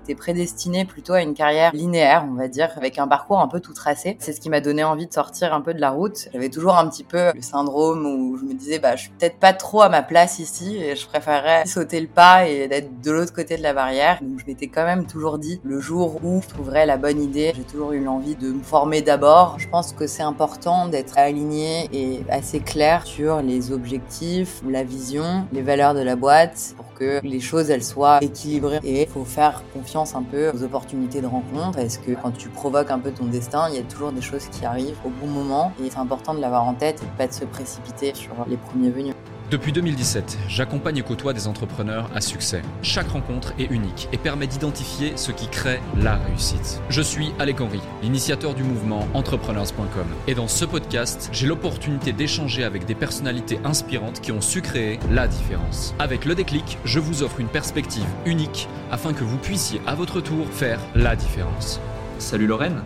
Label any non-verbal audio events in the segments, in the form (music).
j'étais prédestinée plutôt à une carrière linéaire, on va dire, avec un parcours un peu tout tracé. C'est ce qui m'a donné envie de sortir un peu de la route. J'avais toujours un petit peu le syndrome où je me disais, bah, je suis peut-être pas trop à ma place ici et je préférerais sauter le pas et d'être de l'autre côté de la barrière. Donc je m'étais quand même toujours dit, le jour où je trouverais la bonne idée, j'ai toujours eu l'envie de me former d'abord. Je pense que c'est important d'être aligné et assez clair sur les objectifs, la vision, les valeurs de la boîte que les choses elles soient équilibrées et il faut faire confiance un peu aux opportunités de rencontre. Est-ce que quand tu provoques un peu ton destin, il y a toujours des choses qui arrivent au bon moment et c'est important de l'avoir en tête et pas de se précipiter sur les premiers venus. Depuis 2017, j'accompagne et côtoie des entrepreneurs à succès. Chaque rencontre est unique et permet d'identifier ce qui crée la réussite. Je suis Alec Henry, l'initiateur du mouvement entrepreneurs.com. Et dans ce podcast, j'ai l'opportunité d'échanger avec des personnalités inspirantes qui ont su créer la différence. Avec le déclic, je vous offre une perspective unique afin que vous puissiez à votre tour faire la différence. Salut Lorraine.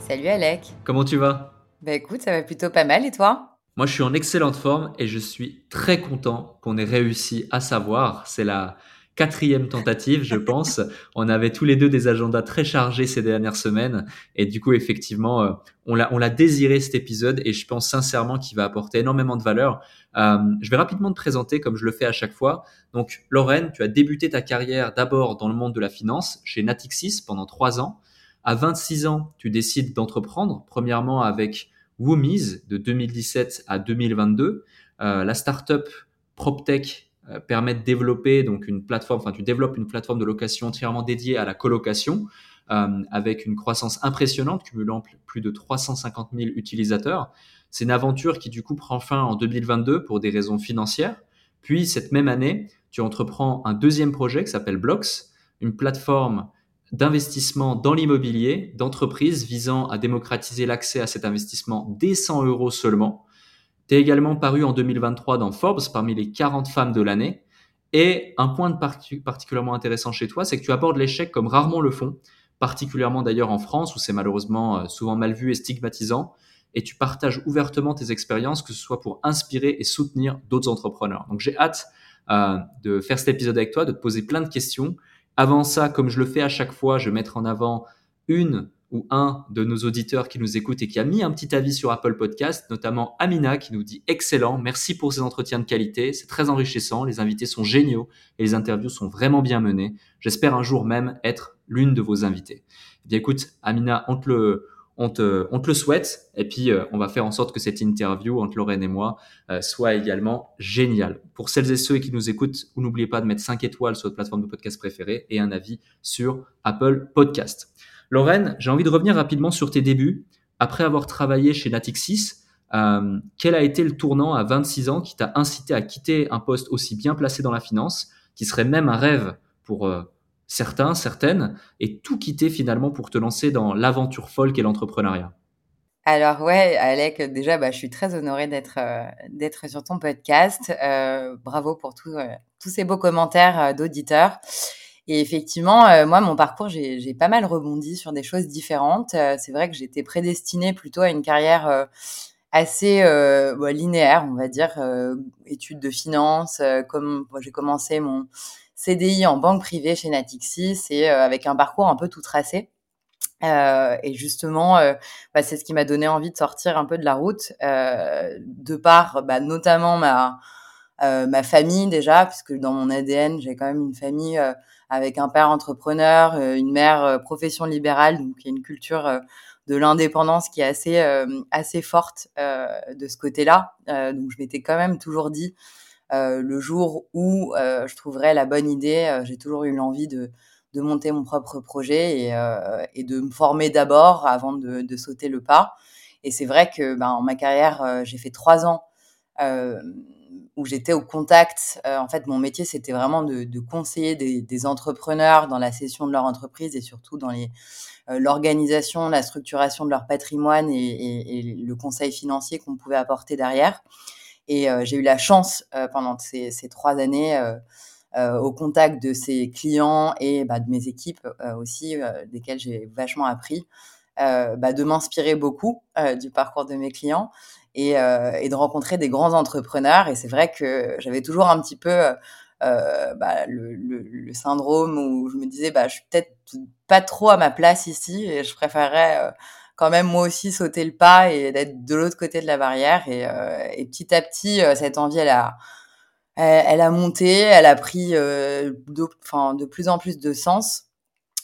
Salut Alec. Comment tu vas? Bah écoute, ça va plutôt pas mal et toi? Moi, je suis en excellente forme et je suis très content qu'on ait réussi à savoir. C'est la quatrième tentative, je (laughs) pense. on avait tous les deux des agendas très chargés ces dernières semaines et du coup, effectivement, euh, on l'a on l'a désiré cet épisode et je pense sincèrement qu'il va apporter énormément de valeur. Euh, je vais rapidement te présenter comme je le fais à chaque fois. Donc, Lorraine, tu as débuté ta carrière d'abord dans le monde de la finance chez Natixis pendant trois ans. À 26 ans, tu décides d'entreprendre, premièrement avec Woomies de 2017 à 2022. Euh, la startup PropTech euh, permet de développer donc une plateforme, enfin tu développes une plateforme de location entièrement dédiée à la colocation euh, avec une croissance impressionnante, cumulant plus de 350 000 utilisateurs. C'est une aventure qui du coup prend fin en 2022 pour des raisons financières. Puis cette même année, tu entreprends un deuxième projet qui s'appelle Blocks, une plateforme d'investissement dans l'immobilier d'entreprises visant à démocratiser l'accès à cet investissement dès 100 euros seulement. Tu es également paru en 2023 dans Forbes parmi les 40 femmes de l'année. Et un point de particulièrement intéressant chez toi, c'est que tu abordes l'échec comme rarement le font, particulièrement d'ailleurs en France où c'est malheureusement euh, souvent mal vu et stigmatisant. Et tu partages ouvertement tes expériences, que ce soit pour inspirer et soutenir d'autres entrepreneurs. Donc j'ai hâte euh, de faire cet épisode avec toi, de te poser plein de questions avant ça, comme je le fais à chaque fois, je vais mettre en avant une ou un de nos auditeurs qui nous écoute et qui a mis un petit avis sur Apple Podcast, notamment Amina qui nous dit excellent, merci pour ces entretiens de qualité, c'est très enrichissant, les invités sont géniaux et les interviews sont vraiment bien menées. J'espère un jour même être l'une de vos invités. Eh bien écoute, Amina, on le, on te, le souhaite. Et puis, euh, on va faire en sorte que cette interview entre Lorraine et moi euh, soit également géniale. Pour celles et ceux qui nous écoutent, n'oubliez pas de mettre 5 étoiles sur votre plateforme de podcast préférée et un avis sur Apple Podcast. Lorraine, j'ai envie de revenir rapidement sur tes débuts. Après avoir travaillé chez Natixis, euh, quel a été le tournant à 26 ans qui t'a incité à quitter un poste aussi bien placé dans la finance, qui serait même un rêve pour euh, certains, certaines, et tout quitter finalement pour te lancer dans l'aventure folle qu'est l'entrepreneuriat alors ouais, Alec, déjà, bah, je suis très honorée d'être euh, d'être sur ton podcast. Euh, bravo pour euh, tous ces beaux commentaires d'auditeurs. Et effectivement, moi, mon parcours, j'ai pas mal rebondi sur des choses différentes. c'est vrai que j'étais prédestinée plutôt à une carrière assez bah, linéaire, on va dire, études de finance. comme j'ai commencé mon CDI en banque privée chez Natixis et euh, avec un parcours un peu tout tracé. Euh, et justement, euh, bah, c'est ce qui m'a donné envie de sortir un peu de la route, euh, de par bah, notamment ma euh, ma famille déjà, puisque dans mon ADN, j'ai quand même une famille avec un père entrepreneur, une mère profession libérale, donc il y a une culture de l'indépendance qui est assez assez forte de ce côté-là. donc je m'étais quand même toujours dit le jour où euh, je trouverai la bonne idée, euh, j'ai toujours eu l'envie de, de monter mon propre projet et, de me former d'abord avant de, sauter le pas. Et c'est vrai que ben, en ma carrière, j'ai fait trois ans où j'étais au contact. en fait, mon métier, c'était vraiment de, conseiller des, entrepreneurs dans la cession de leur entreprise et surtout dans l'organisation, la structuration de leur patrimoine et le conseil financier qu'on pouvait apporter derrière. Et euh, j'ai eu la chance euh, pendant ces, trois années euh, au contact de ces clients et bah, de mes équipes aussi, desquelles j'ai vachement appris, bah, de m'inspirer beaucoup du parcours de mes clients et, de rencontrer des grands entrepreneurs. Et c'est vrai que j'avais toujours un petit peu bah, le, le, syndrome où je me disais bah je suis peut-être pas trop à ma place ici et je préférerais quand même moi aussi sauter le pas et d'être de l'autre côté de la barrière. Et, et petit à petit cette envie elle a elle, a monté elle a pris de, enfin, de plus en plus de sens.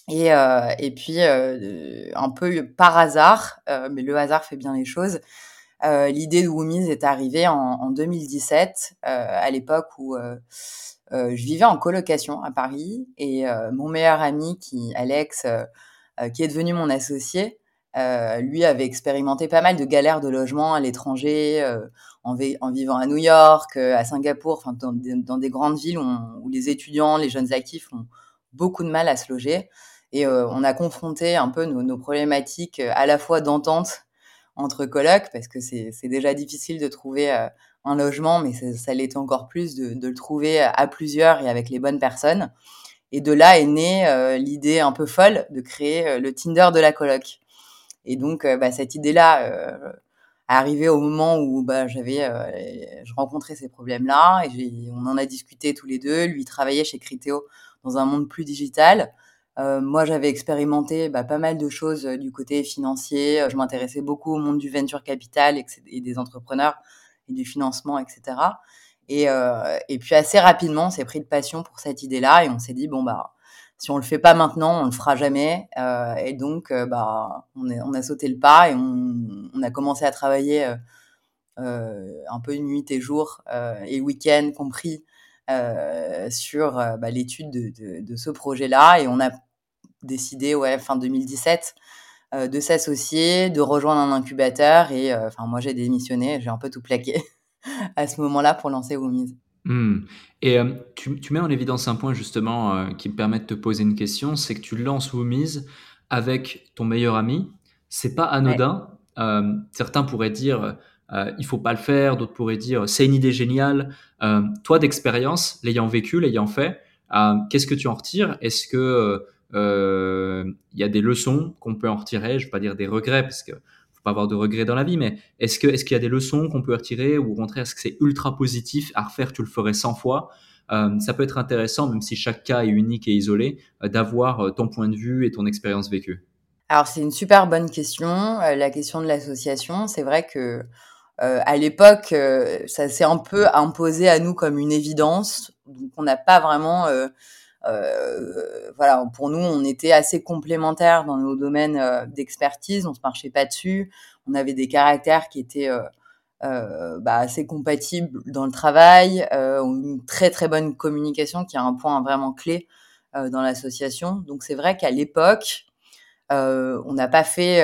Et, euh, et puis, euh, un peu par hasard, euh, mais le hasard fait bien les choses, euh, l'idée de Woomies est arrivée en, en 2017, à l'époque où je vivais en colocation à Paris. Et mon meilleur ami, qui Alex, qui est devenu mon associé, lui avait expérimenté pas mal de galères de logement à l'étranger, en, en, vivant à New York, à Singapour, enfin dans, dans, des grandes villes où, où, les étudiants, les jeunes actifs ont beaucoup de mal à se loger. Et euh, on a confronté un peu nos, nos problématiques euh, à la fois d'entente entre colocs, parce que c'est déjà difficile de trouver euh, un logement, mais ça, ça l'était encore plus de, de, le trouver à plusieurs et avec les bonnes personnes. Et de là est née euh, l'idée un peu folle de créer le Tinder de la coloc. Et donc, bah, cette idée-là euh, est arrivée au moment où bah, j'avais, je rencontrais ces problèmes-là et on en a discuté tous les deux. Lui travaillait chez Criteo dans un monde plus digital. Euh, moi, j'avais expérimenté bah, pas mal de choses euh, du côté financier. Euh, je m'intéressais beaucoup au monde du venture capital et, des entrepreneurs et du financement, etc. Et, euh, et puis assez rapidement, on s'est pris de passion pour cette idée-là et on s'est dit bon bah si on le fait pas maintenant, on le fera jamais. Euh, et donc bah on, a sauté le pas et on, a commencé à travailler un peu nuit et jour et week-end compris euh, sur euh, bah, l'étude de, ce projet-là. Et on a décidé, ouais, fin 2017, euh, de s'associer, de rejoindre un incubateur. Et enfin, moi, j'ai démissionné, j'ai un peu tout plaqué (laughs) à ce moment-là pour lancer Woomies. Mmh. Et euh, tu, tu, mets en évidence un point justement euh, qui me permet de te poser une question, c'est que tu lances Woomies avec ton meilleur ami. C'est pas anodin. Ouais. Euh, certains pourraient dire euh, il faut pas le faire, d'autres pourraient dire c'est une idée géniale. Euh, toi d'expérience, l'ayant vécu, l'ayant fait, euh, qu'est-ce que tu en retires? Est-ce que euh, il y a des leçons qu'on peut en retirer? Je vais pas dire des regrets parce que pas avoir de regrets dans la vie, mais est-ce que est-ce qu'il y a des leçons qu'on peut retirer ou au contraire est-ce que c'est ultra positif à refaire Tu le ferais 100 fois? Euh, ça peut être intéressant, même si chaque cas est unique et isolé, euh, d'avoir ton point de vue et ton expérience vécue. Alors c'est une super bonne question, la question de l'association. C'est vrai que euh, à l'époque, euh, ça s'est un peu imposé à nous comme une évidence. Donc, on n'a pas vraiment, euh, euh, voilà, pour nous, on était assez complémentaires dans nos domaines euh, d'expertise. On se marchait pas dessus. On avait des caractères qui étaient bah, assez compatibles dans le travail, une très très bonne communication, qui est un point vraiment clé dans l'association. Donc, c'est vrai qu'à l'époque, on n'a pas fait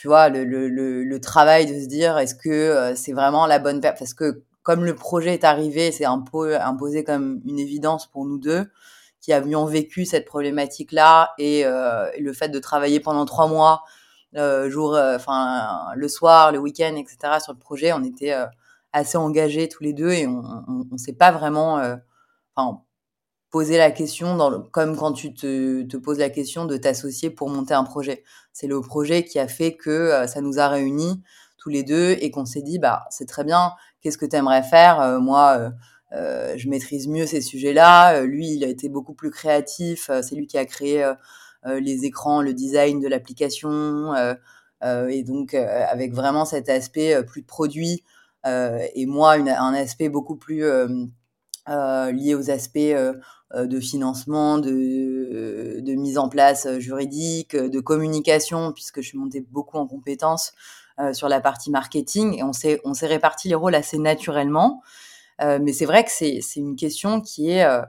tu vois, le, le, le, travail de se dire est-ce que euh, c'est vraiment la bonne Parce que comme le projet est arrivé, c'est imposé comme une évidence pour nous deux qui avions vécu cette problématique-là et, euh, le fait de travailler pendant trois mois, euh, jour, euh, enfin le soir, le week-end, etc. sur le projet, on était assez engagés tous les deux et on, on s'est pas vraiment, enfin poser la question, comme quand tu te, poses la question de t'associer pour monter un projet. C'est le projet qui a fait que ça nous a réunis tous les deux et qu'on s'est dit, bah c'est très bien, qu'est-ce que tu aimerais faire Moi, euh, je maîtrise mieux ces sujets-là. lui, il a été beaucoup plus créatif. c'est lui qui a créé les écrans, le design de l'application. et donc, avec vraiment cet aspect plus de produit. et moi, un aspect beaucoup plus... lié aux aspects euh, de financement, de, mise en place euh, juridique, euh, de communication, puisque je suis montée beaucoup en compétences euh, sur la partie marketing et on s'est on s'est réparti les rôles assez naturellement. Euh, mais c'est vrai que c'est une question qui est euh,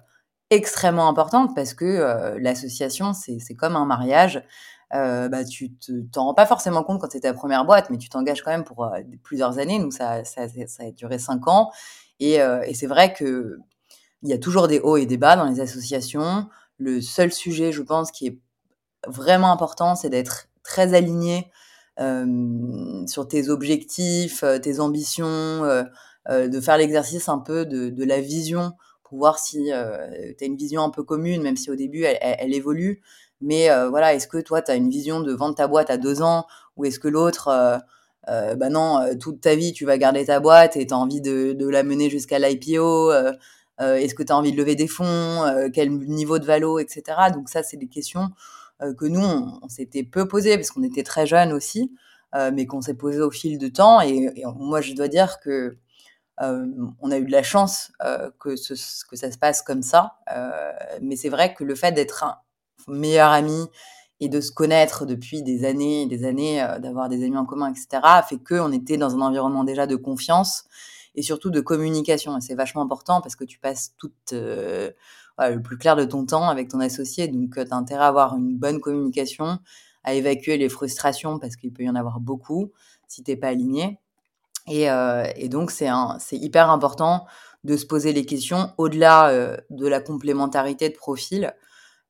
extrêmement importante parce que l'association c'est comme un mariage. bah tu t'en rends pas forcément compte quand c'est ta première boîte, mais tu t'engages quand même pour plusieurs années. Nous ça ça a duré cinq ans et, et c'est vrai que il y a toujours des hauts et des bas dans les associations. Le seul sujet, je pense, qui est vraiment important, c'est d'être très aligné euh, sur tes objectifs, euh, tes ambitions, euh, euh, de faire l'exercice un peu de, la vision pour voir si euh, tu as une vision un peu commune, même si au début elle, évolue. Mais euh, voilà, est-ce que toi, tu as une vision de vendre ta boîte à deux ans ou est-ce que l'autre, euh, bah non, toute ta vie, tu vas garder ta boîte et tu as envie de, la mener jusqu'à l'IPO Est-ce que tu as envie de lever des fonds Quel niveau de valo, etc. Donc ça, c'est des questions que nous, on, s'était peu posées parce qu'on était très jeunes aussi, mais qu'on s'est posé au fil du temps. Et, moi, je dois dire que on a eu de la chance que, ce, que ça se passe comme ça. mais c'est vrai que le fait d'être un meilleur ami et de se connaître depuis des années et des années, d'avoir des amis en commun, etc., fait qu'on était dans un environnement déjà de confiance et surtout de communication. Et c'est vachement important parce que tu passes tout le plus clair de ton temps avec ton associé. Donc, tu as intérêt à avoir une bonne communication, à évacuer les frustrations parce qu'il peut y en avoir beaucoup si t'es pas aligné. Et, euh, et donc, c'est hyper important de se poser les questions au-delà euh, de la complémentarité de profil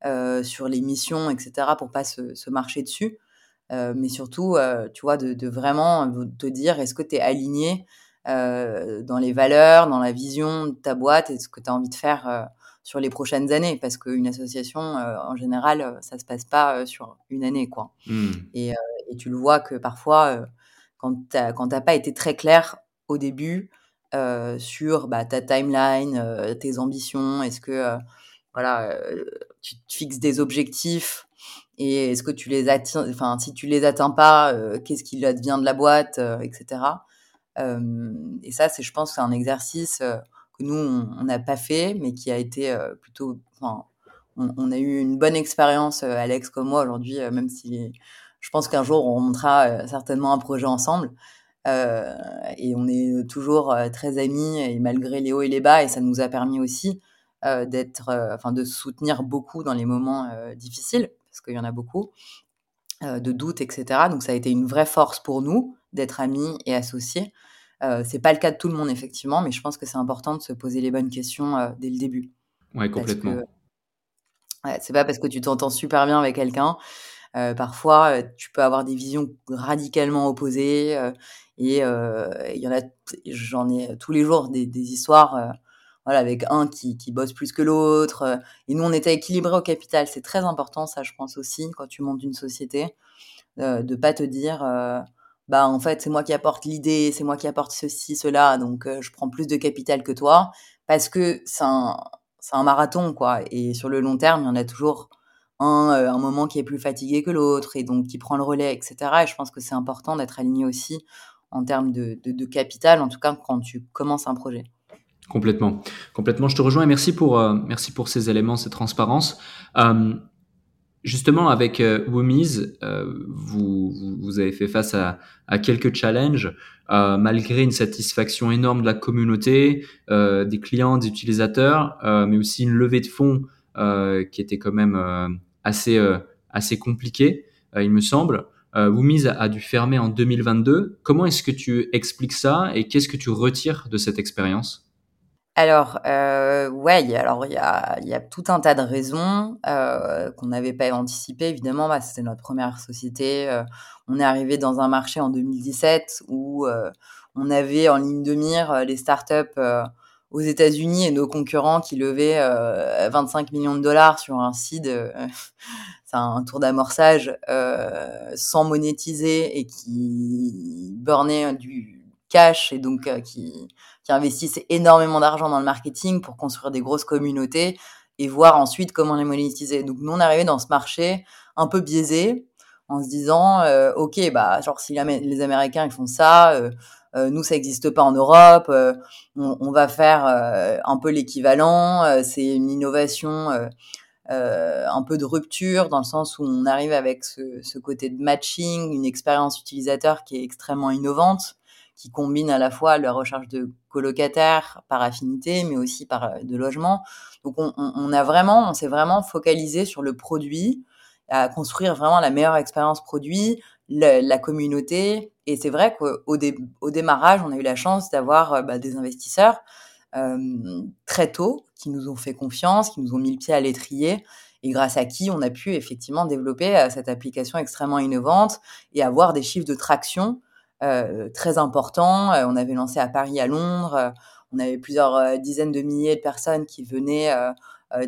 euh, sur les missions, etc., pour pas se, se marcher dessus. Euh, mais surtout, euh, tu vois, de, de, vraiment te dire est-ce que tu es aligné euh, dans les valeurs, dans la vision de ta boîte et ce que tu as envie de faire sur les prochaines années? Parce qu'une association en général ça se passe pas sur une année quoi mmh. et, et, tu le vois que parfois quand tu n'as pas été très clair au début euh, sur bah, ta timeline, euh, tes ambitions, est-ce que euh, voilà, tu te fixes des objectifs et est-ce que tu les atteins, enfin si tu les atteins pas, qu'est-ce qu'il advient de la boîte, etc. et ça, c'est, je pense, c'est un exercice que nous on n'a pas fait, mais qui a été plutôt, on, on, a eu une bonne expérience, Alex comme moi aujourd'hui, même si je pense qu'un jour, on montera euh, certainement un projet ensemble. Euh, et on est toujours euh, très amis, et malgré les hauts et les bas, et ça nous a permis aussi euh, d'être, euh, enfin, de soutenir beaucoup dans les moments difficiles, parce qu'il y en a beaucoup, de doutes, etc. Donc ça a été une vraie force pour nous d'être amis et associés. C'est pas le cas de tout le monde effectivement, mais je pense que c'est important de se poser les bonnes questions dès le début. Ouais, complètement. Ouais, c'est pas parce que tu t'entends super bien avec quelqu'un parfois, euh, tu peux avoir des visions radicalement opposées. Euh, et il y en a, j'en ai tous les jours des, des histoires voilà, avec un qui, qui bosse plus que l'autre. Et nous, on était équilibrés au capital. C'est très important, ça, je pense aussi, quand tu montes une société, euh, de pas te dire, euh, bah, en fait, c'est moi qui apporte l'idée, c'est moi qui apporte ceci, cela, donc euh, je prends plus de capital que toi, parce que c'est un, un marathon, quoi. Et sur le long terme, il y en a toujours un, euh, un moment qui est plus fatigué que l'autre et donc qui prend le relais, etc. Et je pense que c'est important d'être aligné aussi en termes de, capital, en tout cas quand tu commences un projet. Complètement, complètement. Je te rejoins et merci pour euh, merci pour ces éléments, cette transparence. Euh, justement, avec euh, Woomies, vous, vous avez fait face à, quelques challenges, malgré une satisfaction énorme de la communauté, des clients, des utilisateurs, mais aussi une levée de fonds qui était quand même assez, euh, assez compliqué, euh, il me semble. Euh, Woomies a, a, dû fermer en 2022. Comment est-ce que tu expliques ça et qu'est-ce que tu retires de cette expérience? Alors, euh, ouais, alors il y a, y a tout un tas de raisons euh, qu'on n'avait pas anticipées. Évidemment, bah, c'était notre première société. Euh, on est arrivé dans un marché en 2017 où on avait en ligne de mire les startups aux États-Unis et nos concurrents qui levaient euh, 25 millions de dollars sur un site, euh, (laughs) c'est un tour d'amorçage euh, sans monétiser et qui burnaient du cash et donc euh, qui, qui investissent énormément d'argent dans le marketing pour construire des grosses communautés et voir ensuite comment les monétiser. Donc nous on arrivé dans ce marché un peu biaisé en se disant euh, ok bah genre si les Américains ils font ça euh, nous, ça n'existe pas en Europe. Euh, on, on, va faire euh, un peu l'équivalent. c'est une innovation, un peu de rupture dans le sens où on arrive avec ce, ce côté de matching, une expérience utilisateur qui est extrêmement innovante, qui combine à la fois la recherche de colocataires par affinité, mais aussi par de logement. Donc, on, on, a vraiment, on s'est vraiment focalisé sur le produit, à construire vraiment la meilleure expérience produit, la communauté. Et c'est vrai qu'au dé, au démarrage, on a eu la chance d'avoir euh, bah, des investisseurs euh, très tôt qui nous ont fait confiance, qui nous ont mis le pied à l'étrier. Et grâce à qui on a pu effectivement développer euh, cette application extrêmement innovante et avoir des chiffres de traction très importants. On avait lancé à Paris, à Londres, on avait plusieurs dizaines de milliers de personnes qui venaient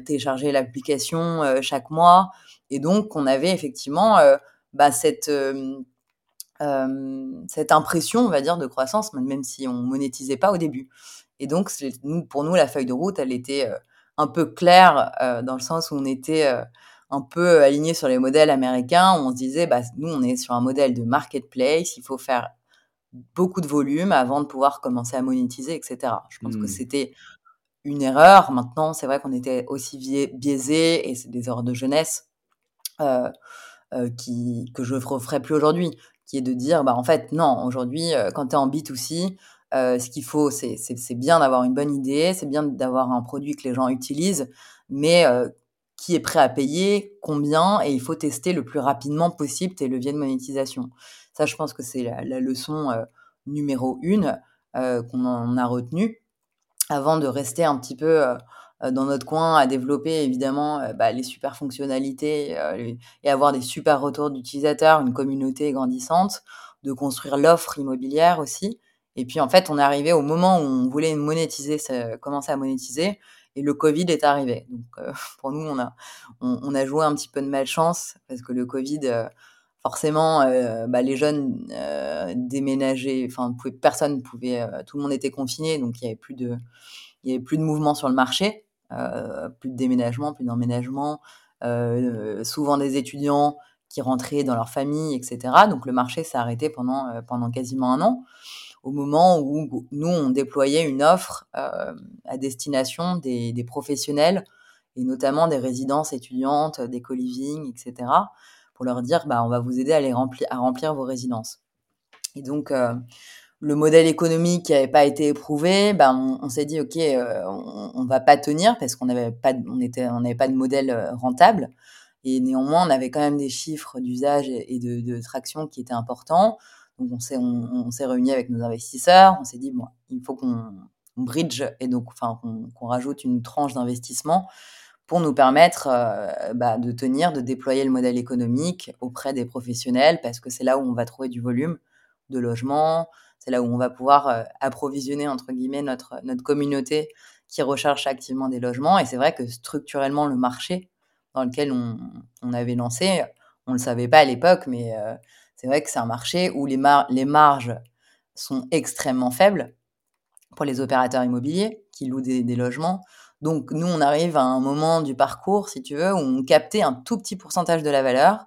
télécharger l'application chaque mois. Et donc on avait effectivement bah, cette, cette impression, on va dire, de croissance, même si on monétisait pas au début. Et donc, nous, pour nous, la feuille de route, elle était un peu claire dans le sens où on était un peu aligné sur les modèles américains. Où on se disait, bah, nous, on est sur un modèle de marketplace. Il faut faire beaucoup de volume avant de pouvoir commencer à monétiser, etc. Je pense que mmh. c'était une erreur. Maintenant, c'est vrai qu'on était aussi biaisé et c'est des erreurs de jeunesse euh, euh, qui, que je ne referai plus aujourd'hui, est de dire, bah, en fait, non, aujourd'hui, euh, quand tu es en B2C, ce qu'il faut, c'est bien d'avoir une bonne idée, c'est bien d'avoir un produit que les gens utilisent, mais qui est prêt à payer, combien, et il faut tester le plus rapidement possible tes leviers de monétisation. Ça, je pense que c'est la, leçon numéro une qu'on a retenue avant de rester un petit peu dans notre coin à développer évidemment bah, les super fonctionnalités et avoir des super retours d'utilisateurs, une communauté grandissante, de construire l'offre immobilière aussi. Et puis en fait, on est arrivé au moment où on voulait monétiser, commencer à monétiser, et le Covid est arrivé. Donc (laughs) pour nous, on a, on, a joué un petit peu de malchance parce que le Covid, forcément, bah, les jeunes déménageaient, enfin personne pouvait, tout le monde était confiné, donc il y avait plus de, il y avait plus de mouvement sur le marché, plus de déménagement, plus d'emménagement, souvent des étudiants qui rentraient dans leur famille, etc. Donc le marché s'est arrêté pendant pendant quasiment un an au moment où nous, on déployait une offre à destination des, professionnels et notamment des résidences étudiantes, des co-living, etc pour leur dire bah, on va vous aider à, les remplir, à remplir vos résidences. Et donc, euh, le modèle économique n'avait pas été éprouvé, bah, on, s'est dit ok, euh, on, ne va pas tenir parce qu'on n'avait pas, on était, on n'avait pas de modèle euh, rentable. Et néanmoins, on avait quand même des chiffres d'usage et de, traction qui étaient importants. Donc, on s'est, on, s'est réunis avec nos investisseurs. On s'est dit bon, il faut qu'on bridge et donc, enfin, qu'on rajoute une tranche d'investissement pour nous permettre euh, bah, de tenir, de déployer le modèle économique auprès des professionnels, parce que c'est là où on va trouver du volume de logement, c'est là où on va pouvoir euh, approvisionner, entre guillemets, notre, notre communauté qui recherche activement des logements. Et c'est vrai que structurellement, le marché dans lequel on, on avait lancé, on ne le savait pas à l'époque, mais euh, c'est vrai que c'est un marché où les, marges sont extrêmement faibles pour les opérateurs immobiliers qui louent des, logements. Donc nous, on arrive à un moment du parcours, si tu veux, où on captait un tout petit pourcentage de la valeur,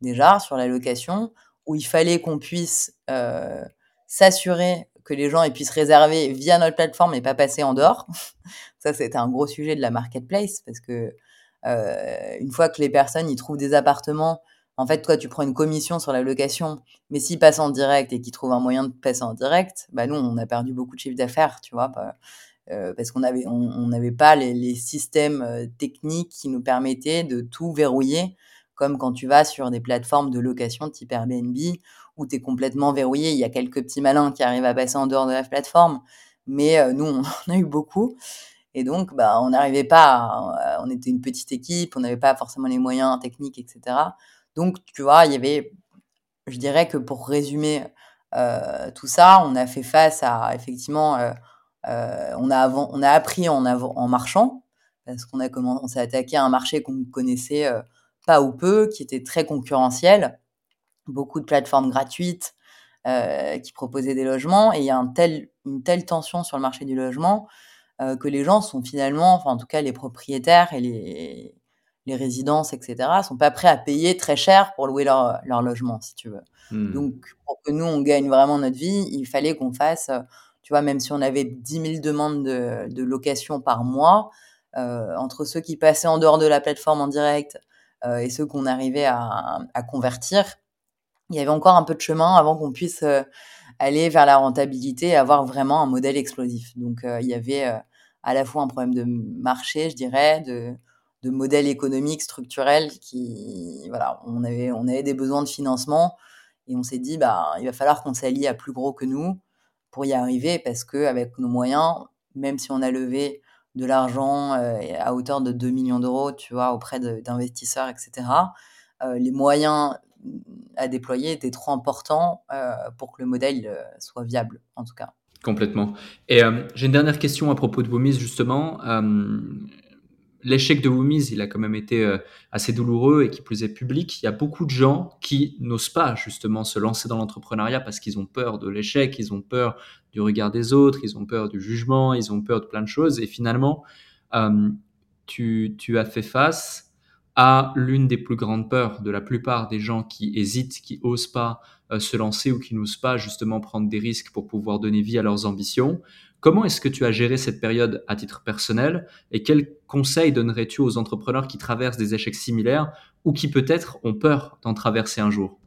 déjà, sur la location, où il fallait qu'on puisse euh, s'assurer que les gens puissent réserver via notre plateforme et pas passer en dehors. (laughs) Ça, c'était un gros sujet de la marketplace, parce que euh, une fois que les personnes y trouvent des appartements, en fait, toi, tu prends une commission sur la location, mais s'ils passent en direct et qu'ils trouvent un moyen de passer en direct, bah nous, on a perdu beaucoup de chiffre d'affaires, tu vois. Euh, parce qu'on avait on n'avait pas les, les systèmes euh, techniques qui nous permettaient de tout verrouiller, comme quand tu vas sur des plateformes de location type Airbnb où tu es complètement verrouillé. Il y a quelques petits malins qui arrivent à passer en dehors de la plateforme, mais euh, nous, on (laughs) en a eu beaucoup. Et donc, bah, on n'arrivait pas, on était une petite équipe, on n'avait pas forcément les moyens techniques, etc. Donc, tu vois, il y avait, je dirais que pour résumer euh, tout ça, on a fait face à effectivement euh, on, a on a appris en, en marchant, parce qu'on a commencé à attaquer un marché qu'on connaissait euh, pas ou peu, qui était très concurrentiel, beaucoup de plateformes gratuites euh, qui proposaient des logements, et il y a un tel, une telle tension sur le marché du logement que les gens sont finalement, enfin en tout cas les propriétaires et les, les résidences, etc., sont pas prêts à payer très cher pour louer leur, leur logement, si tu veux. Mmh. Donc, pour que nous, on gagne vraiment notre vie, il fallait qu'on fasse tu vois, même si on avait 10 000 demandes de, location par mois, euh, entre ceux qui passaient en dehors de la plateforme en direct euh, et ceux qu'on arrivait à, convertir, il y avait encore un peu de chemin avant qu'on puisse euh, aller vers la rentabilité et avoir vraiment un modèle explosif. Donc, il y avait à la fois un problème de marché, je dirais, de, de modèle économique structurel qui, voilà, on avait, on avait des besoins de financement et on s'est dit, bah, il va falloir qu'on s'allie à plus gros que nous pour y arriver parce que avec nos moyens, même si on a levé de l'argent euh, à hauteur de 2 millions d'euros, tu vois, auprès d'investisseurs, etc., euh, les moyens à déployer étaient trop importants euh, pour que le modèle soit viable, en tout cas. Complètement. Et j'ai une dernière question à propos de vos mises, justement. l'échec de Woomies, il a quand même été euh, assez douloureux et qui plus est public. Il y a beaucoup de gens qui n'osent pas justement se lancer dans l'entrepreneuriat parce qu'ils ont peur de l'échec, ils ont peur du regard des autres, ils ont peur du jugement, ils ont peur de plein de choses. Et finalement, euh, tu, tu as fait face à l'une des plus grandes peurs de la plupart des gens qui hésitent, qui osent pas euh, se lancer ou qui n'osent pas justement prendre des risques pour pouvoir donner vie à leurs ambitions. Comment est-ce que tu as géré cette période à titre personnel et quels conseils donnerais-tu aux entrepreneurs qui traversent des échecs similaires ou qui peut-être ont peur d'en traverser un jour?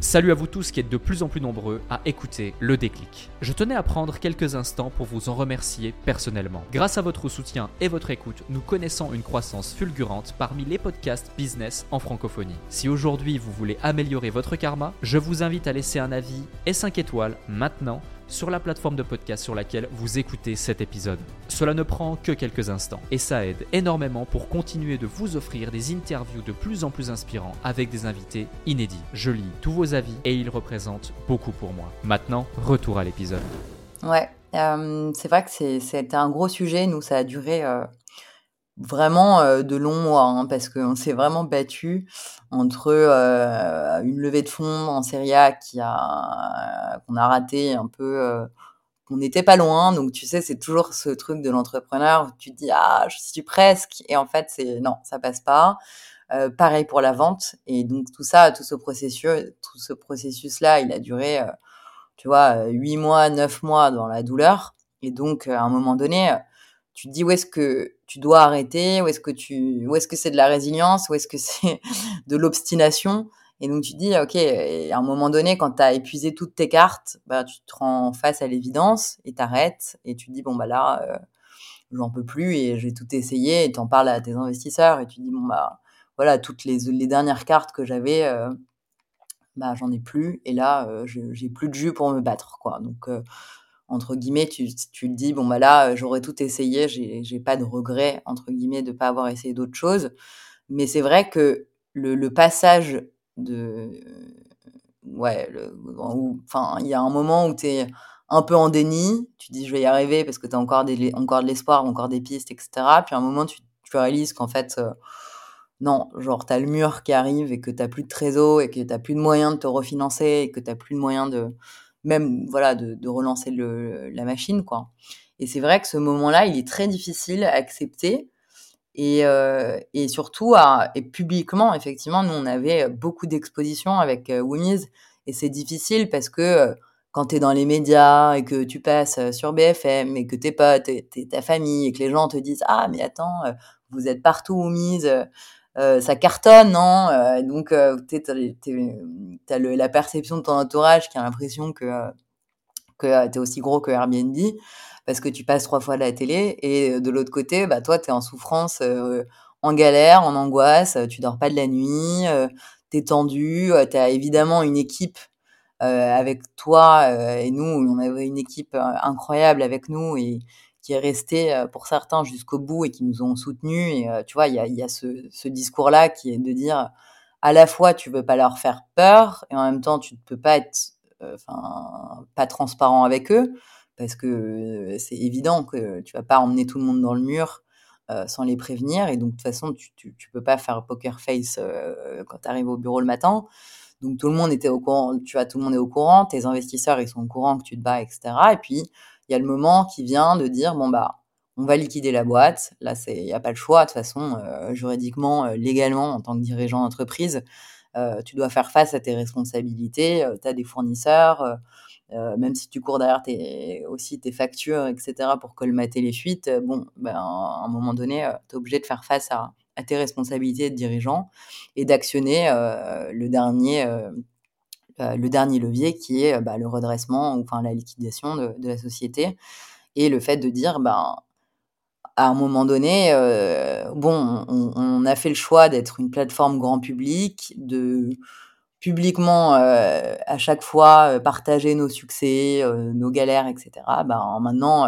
Salut à vous tous qui êtes de plus en plus nombreux à écouter le déclic. Je tenais à prendre quelques instants pour vous en remercier personnellement. Grâce à votre soutien et votre écoute, nous connaissons une croissance fulgurante parmi les podcasts business en francophonie. Si aujourd'hui vous voulez améliorer votre karma, je vous invite à laisser un avis et 5 étoiles maintenant sur la plateforme de podcast sur laquelle vous écoutez cet épisode. Cela ne prend que quelques instants et ça aide énormément pour continuer de vous offrir des interviews de plus en plus inspirants avec des invités inédits. Je lis tous vos avis et ils représentent beaucoup pour moi. Maintenant, retour à l'épisode. Ouais, euh, c'est vrai que c'était un gros sujet. Nous, ça a duré euh, vraiment euh, de longs mois hein, parce qu'on s'est vraiment battu entre euh, une levée de fonds en Serie A qui a qu'on a raté un peu euh, on n'était pas loin. Donc tu sais c'est toujours ce truc de l'entrepreneur tu dis ah je suis presque. Et en fait c'est non ça passe pas. Pareil pour la vente. Et donc tout ça tout ce processus tout ce processus là il a duré tu vois huit mois neuf mois dans la douleur. Et donc à un moment donné tu dis où est-ce que tu dois arrêter, où est-ce que tu, où est-ce que c'est de la résilience, où est-ce que c'est (laughs) de l'obstination. Et donc tu te dis, ok, à un moment donné, quand tu as épuisé toutes tes cartes, bah, tu te rends face à l'évidence et t'arrêtes et tu te dis, bon, bah là, euh, j'en peux plus et j'ai tout essayé et t'en parles à tes investisseurs et tu dis, bon, bah voilà, toutes les, les dernières cartes que j'avais, euh, bah j'en ai plus et là, euh, j'ai plus de jus pour me battre, quoi. Donc, entre guillemets, tu, tu te dis, bon, bah là, j'aurais tout essayé, j'ai pas de regret, entre guillemets, de pas avoir essayé d'autres choses. Mais c'est vrai que le, passage de. Ouais, enfin, il y a un moment où tu es un peu en déni, tu dis, je vais y arriver parce que tu as encore, des, encore de l'espoir, encore des pistes, etc. Puis à un moment, tu, tu réalises qu'en fait, euh, non, genre, tu as le mur qui arrive et que tu plus de trésor et que tu plus de moyens de te refinancer et que tu plus de moyens de même voilà de, relancer la machine quoi. Et c'est vrai que ce moment-là, il est très difficile à accepter et, euh, et surtout et publiquement effectivement, nous on avait beaucoup d'expositions avec euh, et c'est difficile parce que euh, quand tu es dans les médias et que tu passes euh, sur BFM et que tes potes, ta famille et que les gens te disent ah mais attends vous êtes partout Woomies euh, ça cartonne, non euh, Donc, euh, tu as la perception de ton entourage qui a l'impression que, que tu es aussi gros que Airbnb parce que tu passes trois fois à la télé. Et de l'autre côté, bah, toi, tu es en souffrance, en galère, en angoisse, tu dors pas de la nuit, tu es tendu, tu as évidemment une équipe avec toi. et nous, on avait une équipe incroyable avec nous. Qui est resté euh, pour certains jusqu'au bout et qui nous ont soutenus. Et euh, tu vois, il y a, ce, discours-là qui est de dire à la fois tu veux pas leur faire peur et en même temps tu ne peux pas être euh, pas transparent avec eux parce que c'est évident que tu vas pas emmener tout le monde dans le mur sans les prévenir. Et donc de toute façon tu, tu, tu peux pas faire poker face quand tu arrives au bureau le matin. Donc tout le monde était au courant tu vois tout le monde est au courant tes investisseurs ils sont au courant que tu te bats etc et puis il y a le moment qui vient de dire bon bah on va liquider la boîte. Là, il n'y a pas le choix. De toute façon, euh, juridiquement, euh, légalement, en tant que dirigeant d'entreprise, euh, tu dois faire face à tes responsabilités. tu as des fournisseurs, même si tu cours derrière tes, aussi tes factures, etc., pour colmater les fuites. bon, ben, à un moment donné, tu es obligé de faire face à, à, tes responsabilités de dirigeant et d'actionner le dernier le dernier levier qui est bah, le redressement, enfin la liquidation de, la société, et le fait de dire, ben, à un moment donné, euh, bon, on, a fait le choix d'être une plateforme grand public, de publiquement euh, à chaque fois euh, partager nos succès, euh, nos galères, etc. Ben, maintenant,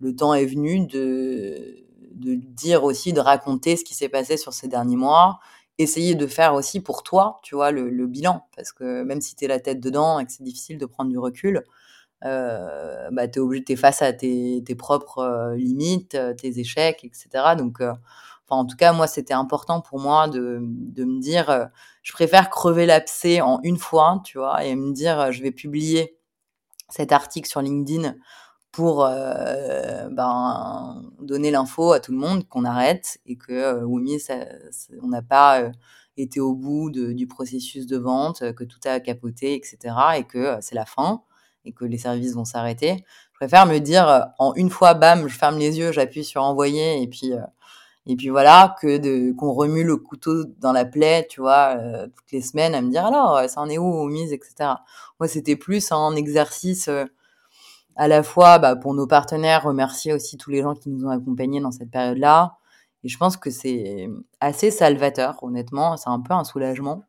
le temps est venu de, de dire aussi, de raconter ce qui s'est passé sur ces derniers mois essayer de faire aussi pour toi, tu vois, le, bilan. Parce que même si tu es la tête dedans et que c'est difficile de prendre du recul, euh, bah, tu es obligé, face à tes, propres euh, limites, euh, tes échecs, etc. Donc, en tout cas, moi, c'était important pour moi de, de me dire, je préfère crever l'abcès en une fois, tu vois, et me dire, je vais publier cet article sur LinkedIn pour ben, donner l'info à tout le monde qu'on arrête et que oui, ça, on n'a pas été au bout de, du processus de vente, que tout a capoté, etc. et que c'est la fin et que les services vont s'arrêter. Je préfère me dire en une fois, bam, je ferme les yeux, j'appuie sur envoyer et puis et puis voilà que de qu'on remue le couteau dans la plaie, tu vois, toutes les semaines à me dire alors ça en est où mise, etc. Moi c'était plus un exercice à la fois bah, pour nos partenaires, remercier aussi tous les gens qui nous ont accompagnés dans cette période-là. Et je pense que c'est assez salvateur, honnêtement. C'est un peu un soulagement.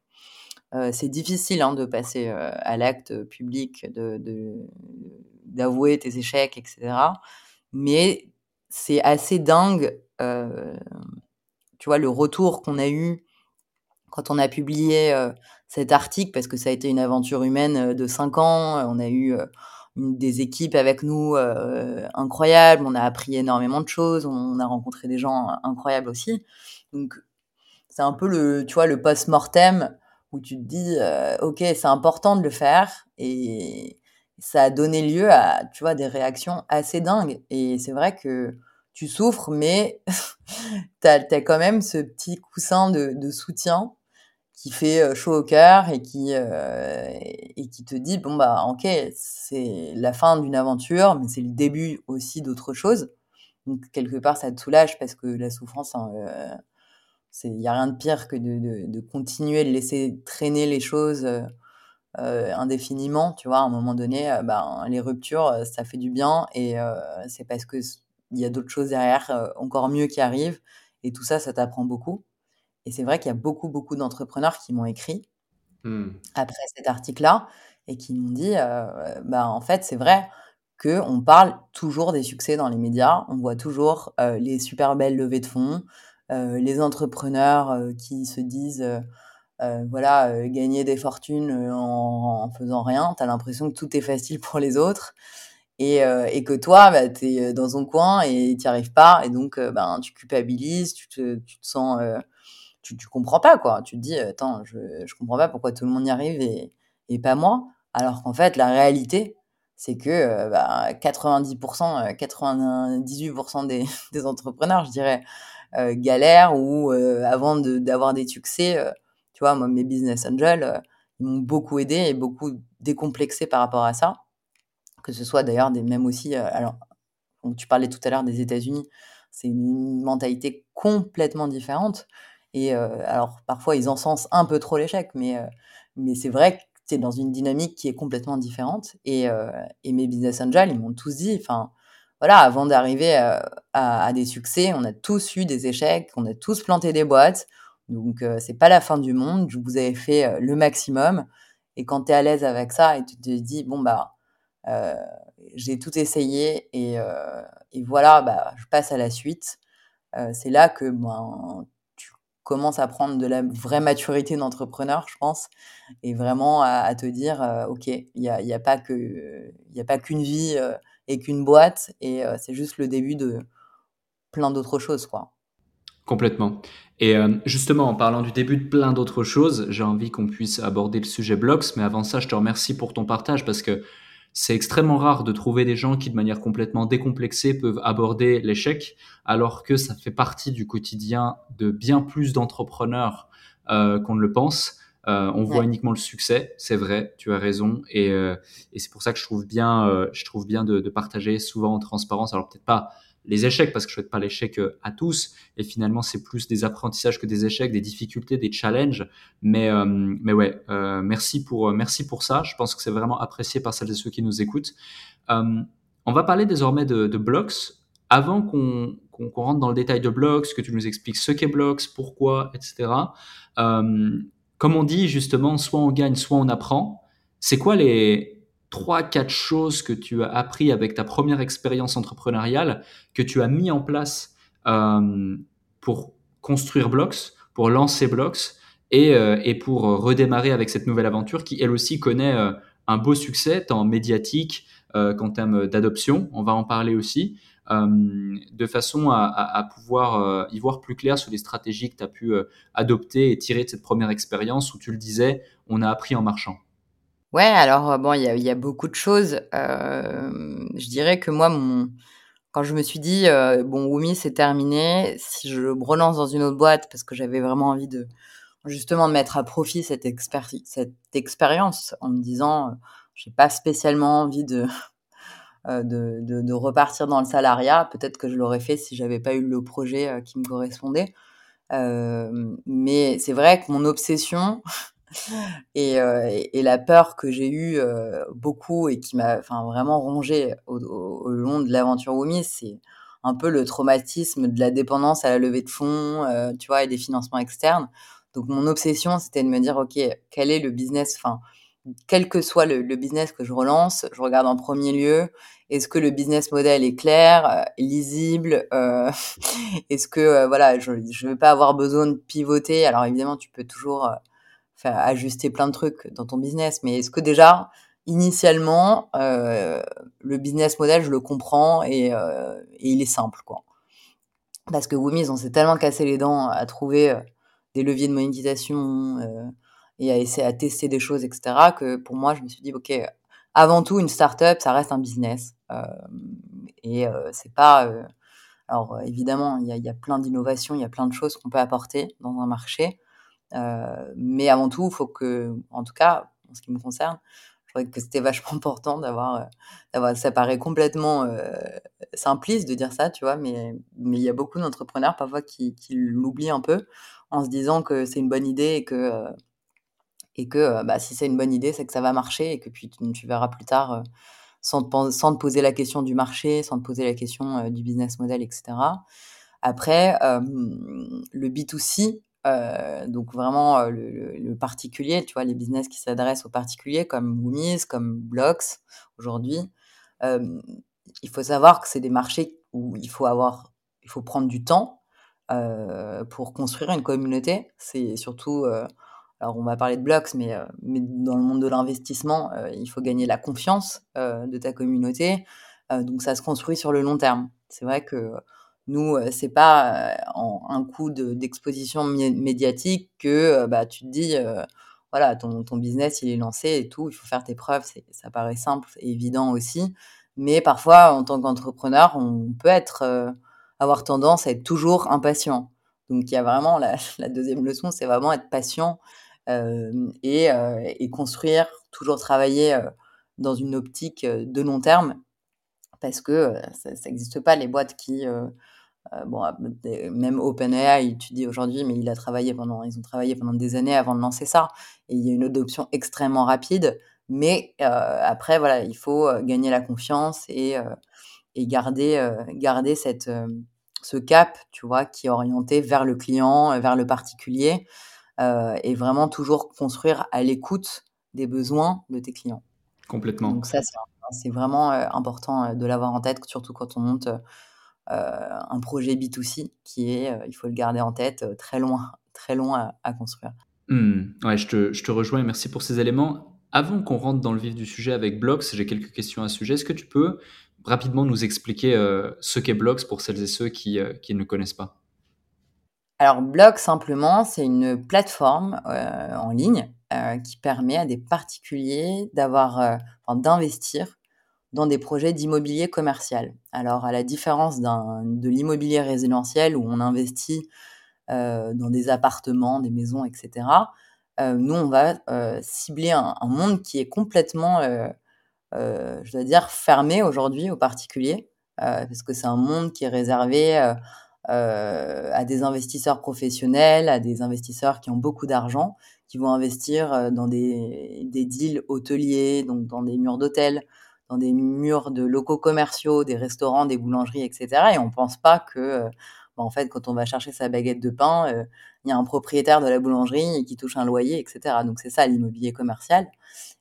Euh, c'est difficile hein, de passer euh, à l'acte public, de, d'avouer tes échecs, etc. Mais c'est assez dingue, euh, tu vois, le retour qu'on a eu quand on a publié cet article, parce que ça a été une aventure humaine de cinq ans. On a eu des équipes avec nous euh, incroyables. On a appris énormément de choses. On, a rencontré des gens incroyables aussi. Donc, c'est un peu le, tu vois, le post-mortem où tu te dis, euh, ok, c'est important de le faire et ça a donné lieu à, tu vois, des réactions assez dingues. Et c'est vrai que tu souffres, mais (laughs) tu as, quand même ce petit coussin de, de soutien qui fait chaud au cœur et qui euh, et qui te dit bon bah ok c'est la fin d'une aventure mais c'est le début aussi d'autre chose. Donc quelque part ça te soulage parce que la souffrance euh, c'est il y a rien de pire que de, de, de, continuer de laisser traîner les choses euh, indéfiniment tu vois? À un moment donné bah, les ruptures ça fait du bien et c'est parce que il y a d'autres choses derrière encore mieux qui arrivent et tout ça ça t'apprend beaucoup et c'est vrai qu'il y a beaucoup, beaucoup d'entrepreneurs qui m'ont écrit mmh. après cet article-là et qui m'ont dit, euh, bah, en fait, c'est vrai qu'on parle toujours des succès dans les médias, on voit toujours euh, les super belles levées de fonds, euh, les entrepreneurs qui se disent, voilà, gagner des fortunes en, en faisant rien, tu as l'impression que tout est facile pour les autres. Et, et, que toi, bah, tu es dans ton coin et tu n'y arrives pas. Et donc, ben, tu culpabilises, tu te, tu te sens tu, tu comprends pas, quoi. Tu te dis, attends, je, je comprends pas pourquoi tout le monde y arrive et, et pas moi. Alors qu'en fait, la réalité, c'est que euh, bah, 90%, 98% euh, des, (laughs) des, entrepreneurs, je dirais, euh, galèrent ou euh, avant d'avoir des succès, tu vois, moi, mes business angels, ils m'ont beaucoup aidé et beaucoup décomplexé par rapport à ça. Que ce soit d'ailleurs des même aussi, alors, tu parlais tout à l'heure des États-Unis, c'est une mentalité complètement différente. Et euh, alors, parfois, ils encensent un peu trop l'échec, mais, euh, mais c'est vrai que es dans une dynamique qui est complètement différente. Et, euh, et mes business angels, ils m'ont tous dit, enfin, voilà, avant d'arriver à, des succès, on a tous eu des échecs, on a tous planté des boîtes. Donc, c'est pas la fin du monde. Vous avez fait le maximum. Et quand tu es à l'aise avec ça et tu te dis, bon, bah, euh, j'ai tout essayé et, euh, et, voilà, bah, je passe à la suite. Euh, c'est là que ben, commence à prendre de la vraie maturité d'entrepreneur, je pense, et vraiment à, te dire, euh, ok, il n'y a, y a, pas qu'une vie euh, et qu'une boîte, et euh, c'est juste le début de plein d'autres choses, quoi. Complètement. Et justement, en parlant du début de plein d'autres choses, j'ai envie qu'on puisse aborder le sujet Blocks, mais avant ça, je te remercie pour ton partage parce que c'est extrêmement rare de trouver des gens qui, de manière complètement décomplexée, peuvent aborder l'échec, alors que ça fait partie du quotidien de bien plus d'entrepreneurs euh, qu'on ne le pense. Euh, on voit uniquement le succès, c'est vrai, tu as raison, et, euh, et c'est pour ça que je trouve bien, euh, je trouve bien de, de, partager souvent en transparence. Alors peut-être pas les échecs, parce que je souhaite pas l'échec euh, à tous. Et finalement, c'est plus des apprentissages que des échecs, des difficultés, des challenges. Mais, euh, mais ouais, euh, merci pour merci pour ça. Je pense que c'est vraiment apprécié par celles et ceux qui nous écoutent. On va parler désormais de, de Blocks. Avant qu'on qu'on rentre dans le détail de Blocks, que tu nous expliques ce qu'est Blocks, pourquoi, etc. comme on dit justement, soit on gagne, soit on apprend. C'est quoi les trois, quatre choses que tu as appris avec ta première expérience entrepreneuriale, que tu as mis en place euh, pour construire Blocks, pour lancer Blocks et, euh, et, pour redémarrer avec cette nouvelle aventure qui, elle aussi, connaît euh, un beau succès, tant médiatique euh, qu'en termes d'adoption. On va en parler aussi. de façon à, pouvoir y voir plus clair sur les stratégies que tu as pu adopter et tirer de cette première expérience où tu le disais, on a appris en marchant. Ouais, alors bon, il y a, beaucoup de choses. je dirais que moi, mon, quand je me suis dit, bon, Wumi, c'est terminé, si je me relance dans une autre boîte, parce que j'avais vraiment envie de, justement, de mettre à profit cette, cette expérience en me disant, j'ai pas spécialement envie (laughs) de, de, de, repartir dans le salariat. Peut-être que je l'aurais fait si j'avais pas eu le projet qui me correspondait. mais c'est vrai que mon obsession (laughs) et, et, la peur que j'ai eue beaucoup et qui m'a vraiment rongé au, long de l'aventure Wumi, c'est un peu le traumatisme de la dépendance à la levée de fonds, tu vois, et des financements externes. Donc mon obsession, c'était de me dire, ok, quel est le business, enfin, quel que soit le, business que je relance, je regarde en premier lieu, est-ce que le business model est clair, euh, lisible, euh, (laughs) est-ce que euh, voilà, je ne vais pas avoir besoin de pivoter. Alors évidemment, tu peux toujours faire, ajuster plein de trucs dans ton business, mais est-ce que déjà initialement le business model, je le comprends et, et il est simple quoi. Parce que Woomies, on s'est tellement cassé les dents à trouver des leviers de monétisation et à essayer à tester des choses, etc. Que pour moi, je me suis dit, ok, avant tout, une startup, ça reste un business. Euh, et euh, c'est pas. Euh, alors évidemment, il y a, plein d'innovations, il y a plein de choses qu'on peut apporter dans un marché. Mais avant tout, il faut que, en tout cas, en ce qui me concerne, je trouvais que c'était (laughs) vachement important d'avoir, d'avoir, ça paraît complètement simpliste de dire ça, tu vois, mais mais il y a beaucoup d'entrepreneurs parfois qui, qui l'oublient un peu en se disant que c'est une bonne idée et que et que bah, si c'est une bonne idée, c'est que ça va marcher et que puis tu, verras plus tard sans, te, poser la question du marché, sans te poser la question du business model, etc. Après, le B2C, donc vraiment le, particulier, tu vois, les business qui s'adressent aux particuliers comme Woomies, comme Blocks aujourd'hui, il faut savoir que c'est des marchés où il faut avoir, il faut prendre du temps pour construire une communauté. C'est surtout alors on va parler de blocks, mais, euh, mais dans le monde de l'investissement, euh, il faut gagner la confiance euh, de ta communauté. donc ça se construit sur le long terme. C'est vrai que nous, c'est pas en un coup d'exposition médiatique que bah, tu te dis, voilà, ton, business il est lancé et tout, il faut faire tes preuves. Ça paraît simple et évident aussi. Mais parfois, en tant qu'entrepreneur, on peut être, avoir tendance à être toujours impatient. Donc il y a vraiment la, (laughs) deuxième leçon, c'est vraiment être patient et, construire, toujours travailler dans une optique de long terme, parce que ça n'existe pas les boîtes qui bon, même OpenAI, tu dis aujourd'hui, mais il a travaillé pendant, ils ont travaillé pendant des années avant de lancer ça. Et il y a une adoption extrêmement rapide. Mais après, voilà, il faut gagner la confiance et, et garder, garder cette, ce cap, tu vois, qui est orienté vers le client, vers le particulier. Euh, et vraiment toujours construire à l'écoute des besoins de tes clients. Complètement. Donc ça, c'est vraiment euh, important euh, de l'avoir en tête, surtout quand on monte un projet B2C qui est, il faut le garder en tête, très loin, (laughs) très loin à, construire. Mmh. Ouais, je te, je te, rejoins et merci pour ces éléments. Avant qu'on rentre dans le vif du sujet avec Blocks, j'ai quelques questions à ce sujet. Est-ce que tu peux rapidement nous expliquer ce qu'est Blocks pour celles et ceux qui, qui ne connaissent pas? Alors, Block, simplement, c'est une plateforme euh, en ligne euh, qui permet à des particuliers d'avoir, euh, d'investir dans des projets d'immobilier commercial. Alors, à la différence de l'immobilier résidentiel où on investit dans des appartements, des maisons, etc., nous, on va cibler un, monde qui est complètement, je dois dire, fermé aujourd'hui aux particuliers, parce que c'est un monde qui est réservé euh, à des investisseurs professionnels, à des investisseurs qui ont beaucoup d'argent, qui vont investir euh, dans des, des deals hôteliers, donc dans des murs d'hôtels, dans des murs de locaux commerciaux, des restaurants, des boulangeries, etc. Et on pense pas que, euh, bah, en fait, quand on va chercher sa baguette de pain, il y a un propriétaire de la boulangerie qui touche un loyer, etc. Donc c'est ça l'immobilier commercial.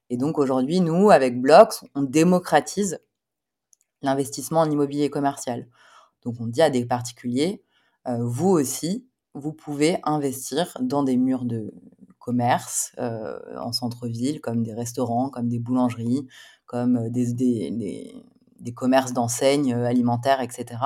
Et donc aujourd'hui, nous, avec Blocks, on démocratise l'investissement en immobilier commercial. Donc on dit à des particuliers, euh, vous aussi, vous pouvez investir dans des murs de commerce euh, en centre-ville, comme des restaurants, comme des boulangeries, comme euh, des, des commerces d'enseignes alimentaires, etc.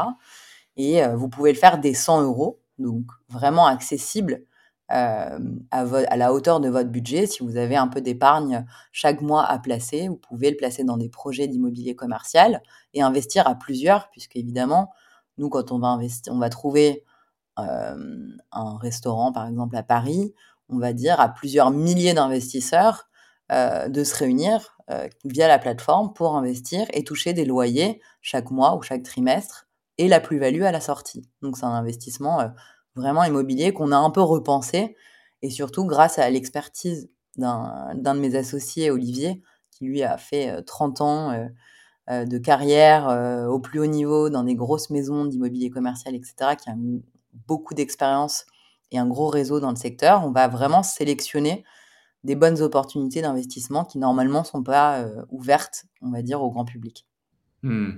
Et vous pouvez le faire des 100 euros, donc vraiment accessible à, à, la hauteur de votre budget. Si vous avez un peu d'épargne chaque mois à placer, vous pouvez le placer dans des projets d'immobilier commercial et investir à plusieurs, puisque évidemment, nous, quand on va investir, on va trouver un restaurant, par exemple, à Paris, on va dire à plusieurs milliers d'investisseurs de se réunir via la plateforme pour investir et toucher des loyers chaque mois ou chaque trimestre et la plus-value à la sortie. Donc c'est un investissement vraiment immobilier qu'on a un peu repensé et surtout grâce à l'expertise d'un de mes associés, Olivier, qui lui a fait 30 ans de carrière au plus haut niveau dans des grosses maisons d'immobilier commercial, etc., qui a beaucoup d'expérience et un gros réseau dans le secteur, on va vraiment sélectionner des bonnes opportunités d'investissement qui normalement sont pas euh, ouvertes, on va dire, au grand public. Hmm.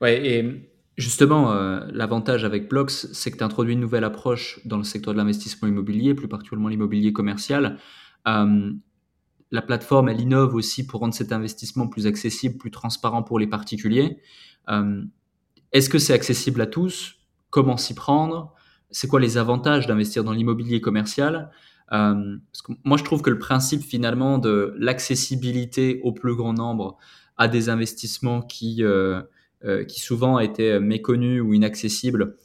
Ouais, et justement, euh, l'avantage avec Blox, c'est que tu introduis une nouvelle approche dans le secteur de l'investissement immobilier, plus particulièrement l'immobilier commercial. La plateforme, elle innove aussi pour rendre cet investissement plus accessible, plus transparent pour les particuliers. Est-ce que c'est accessible à tous? Comment s'y prendre? C'est quoi les avantages d'investir dans l'immobilier commercial? Euh, Moi, je trouve que le principe finalement de l'accessibilité au plus grand nombre à des investissements qui, euh, euh, qui souvent étaient méconnus ou inaccessibles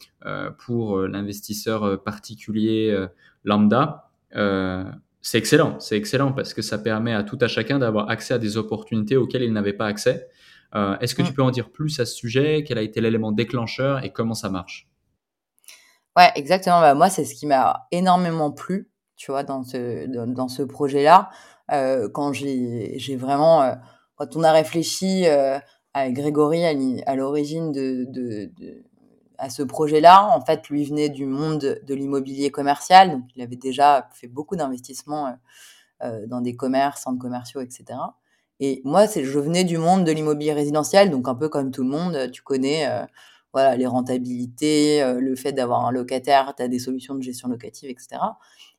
pour l'investisseur particulier lambda, c'est excellent. C'est excellent parce que ça permet à tout à chacun d'avoir accès à des opportunités auxquelles il n'avait pas accès. Est-ce que tu peux en dire plus à ce sujet? Quel a été l'élément déclencheur et comment ça marche? Ouais, exactement. Bah, moi, c'est ce qui m'a énormément plu, tu vois, dans ce, dans, ce projet-là. Euh, quand j'ai, vraiment, euh, quand on a réfléchi euh, avec Grégory à, l'origine de, de, à ce projet-là, en fait, lui venait du monde de l'immobilier commercial, il avait déjà fait beaucoup d'investissements euh, dans des commerces, centres commerciaux, etc. Et moi, je venais du monde de l'immobilier résidentiel, donc un peu comme tout le monde, tu connais voilà, les rentabilités, le fait d'avoir un locataire, tu as des solutions de gestion locative, etc.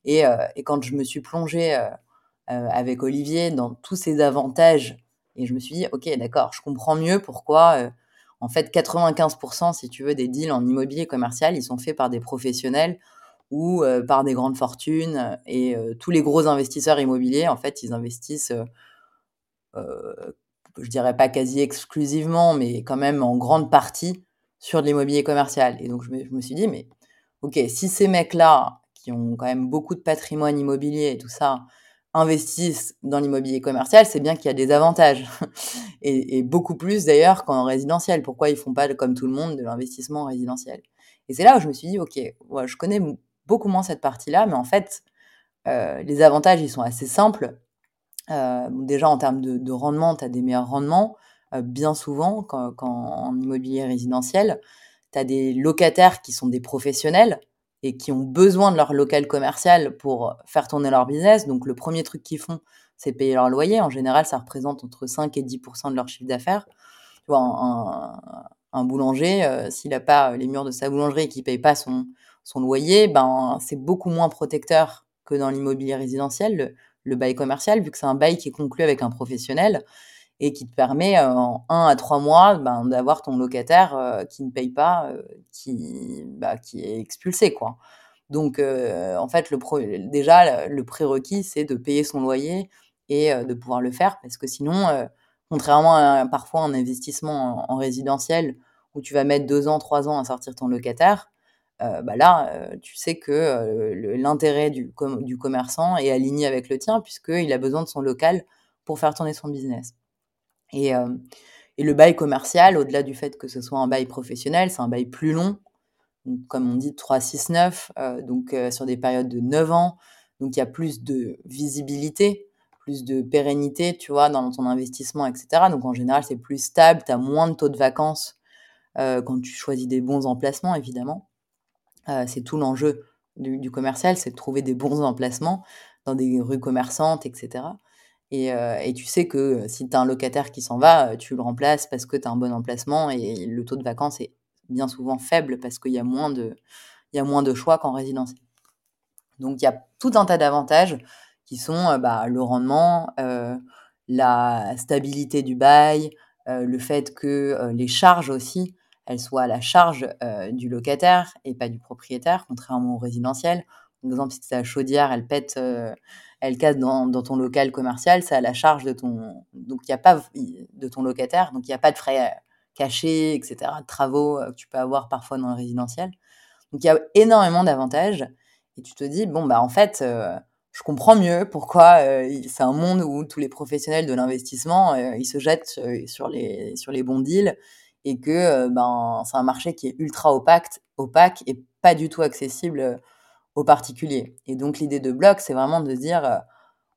Et, euh, et quand je me suis plongée euh, avec Olivier dans tous ces avantages, et je me suis dit, ok, d'accord, je comprends mieux pourquoi, en fait, 95%, si tu veux, des deals en immobilier commercial, ils sont faits par des professionnels ou par des grandes fortunes. Et tous les gros investisseurs immobiliers, en fait, ils investissent je dirais pas quasi exclusivement, mais quand même en grande partie sur de l'immobilier commercial. Et donc, je me, suis dit, mais ok, si ces mecs-là, qui ont quand même beaucoup de patrimoine immobilier et tout ça, investissent dans l'immobilier commercial, c'est bien qu'il y a des avantages. (laughs) et, beaucoup plus d'ailleurs qu'en résidentiel. Pourquoi ils font pas, comme tout le monde, de l'investissement résidentiel? Et c'est là où je me suis dit, ok, je connais beaucoup moins cette partie-là, mais en fait, euh, les avantages, ils sont assez simples. Euh, déjà, en termes de, de rendement, tu as des meilleurs rendements. Euh, bien souvent, quand, en immobilier résidentiel, tu as des locataires qui sont des professionnels et qui ont besoin de leur local commercial pour faire tourner leur business. Donc, le premier truc qu'ils font, c'est payer leur loyer. En général, ça représente entre 5 et 10 de leur chiffre d'affaires. Tu vois, un, boulanger, euh, s'il n'a pas les murs de sa boulangerie et qu'il ne paye pas son, loyer, ben, c'est beaucoup moins protecteur que dans l'immobilier résidentiel, le, le, bail commercial, vu que c'est un bail qui est conclu avec un professionnel et qui te permet euh, en un à trois mois ben, d'avoir ton locataire euh, qui ne paye pas, euh, qui, bah, qui est expulsé. quoi. Donc, en fait, déjà, le prérequis, c'est de payer son loyer et de pouvoir le faire, parce que sinon, contrairement à parfois un investissement en, résidentiel où tu vas mettre deux ans, trois ans à sortir ton locataire, bah là, tu sais que l'intérêt du, du commerçant est aligné avec le tien, puisqu'il a besoin de son local pour faire tourner son business. Et, euh, et le bail commercial, au-delà du fait que ce soit un bail professionnel, c'est un bail plus long, comme on dit 3, 6, 9, donc euh, sur des périodes de 9 ans. Donc il y a plus de visibilité, plus de pérennité, tu vois, dans ton investissement, etc. Donc en général, c'est plus stable, tu as moins de taux de vacances euh, quand tu choisis des bons emplacements, évidemment. C'est tout l'enjeu du, commercial, c'est de trouver des bons emplacements dans des rues commerçantes, etc. Euh, et, tu sais que si tu as un locataire qui s'en va, tu le remplaces parce que tu as un bon emplacement et le taux de vacances est bien souvent faible parce qu'il y, a moins de, y a moins de choix qu'en résidence. Donc il y a tout un tas d'avantages qui sont euh, bah, le rendement, euh, la stabilité du bail, le fait que les charges aussi, elles soient à la charge du locataire et pas du propriétaire, contrairement au résidentiel. Par exemple, si ta chaudière, elle pète, elle casse dans, dans, ton local commercial, c'est à la charge de ton, donc y a pas de ton locataire, donc il n'y a pas de frais cachés, etc., de travaux que tu peux avoir parfois dans le résidentiel. Donc il y a énormément d'avantages et tu te dis bon bah en fait je comprends mieux pourquoi c'est un monde où tous les professionnels de l'investissement ils se jettent sur les sur les bons deals et que ben c'est un marché qui est ultra opaque opaque et pas du tout accessible aux particuliers. Et donc l'idée de Block c'est vraiment de dire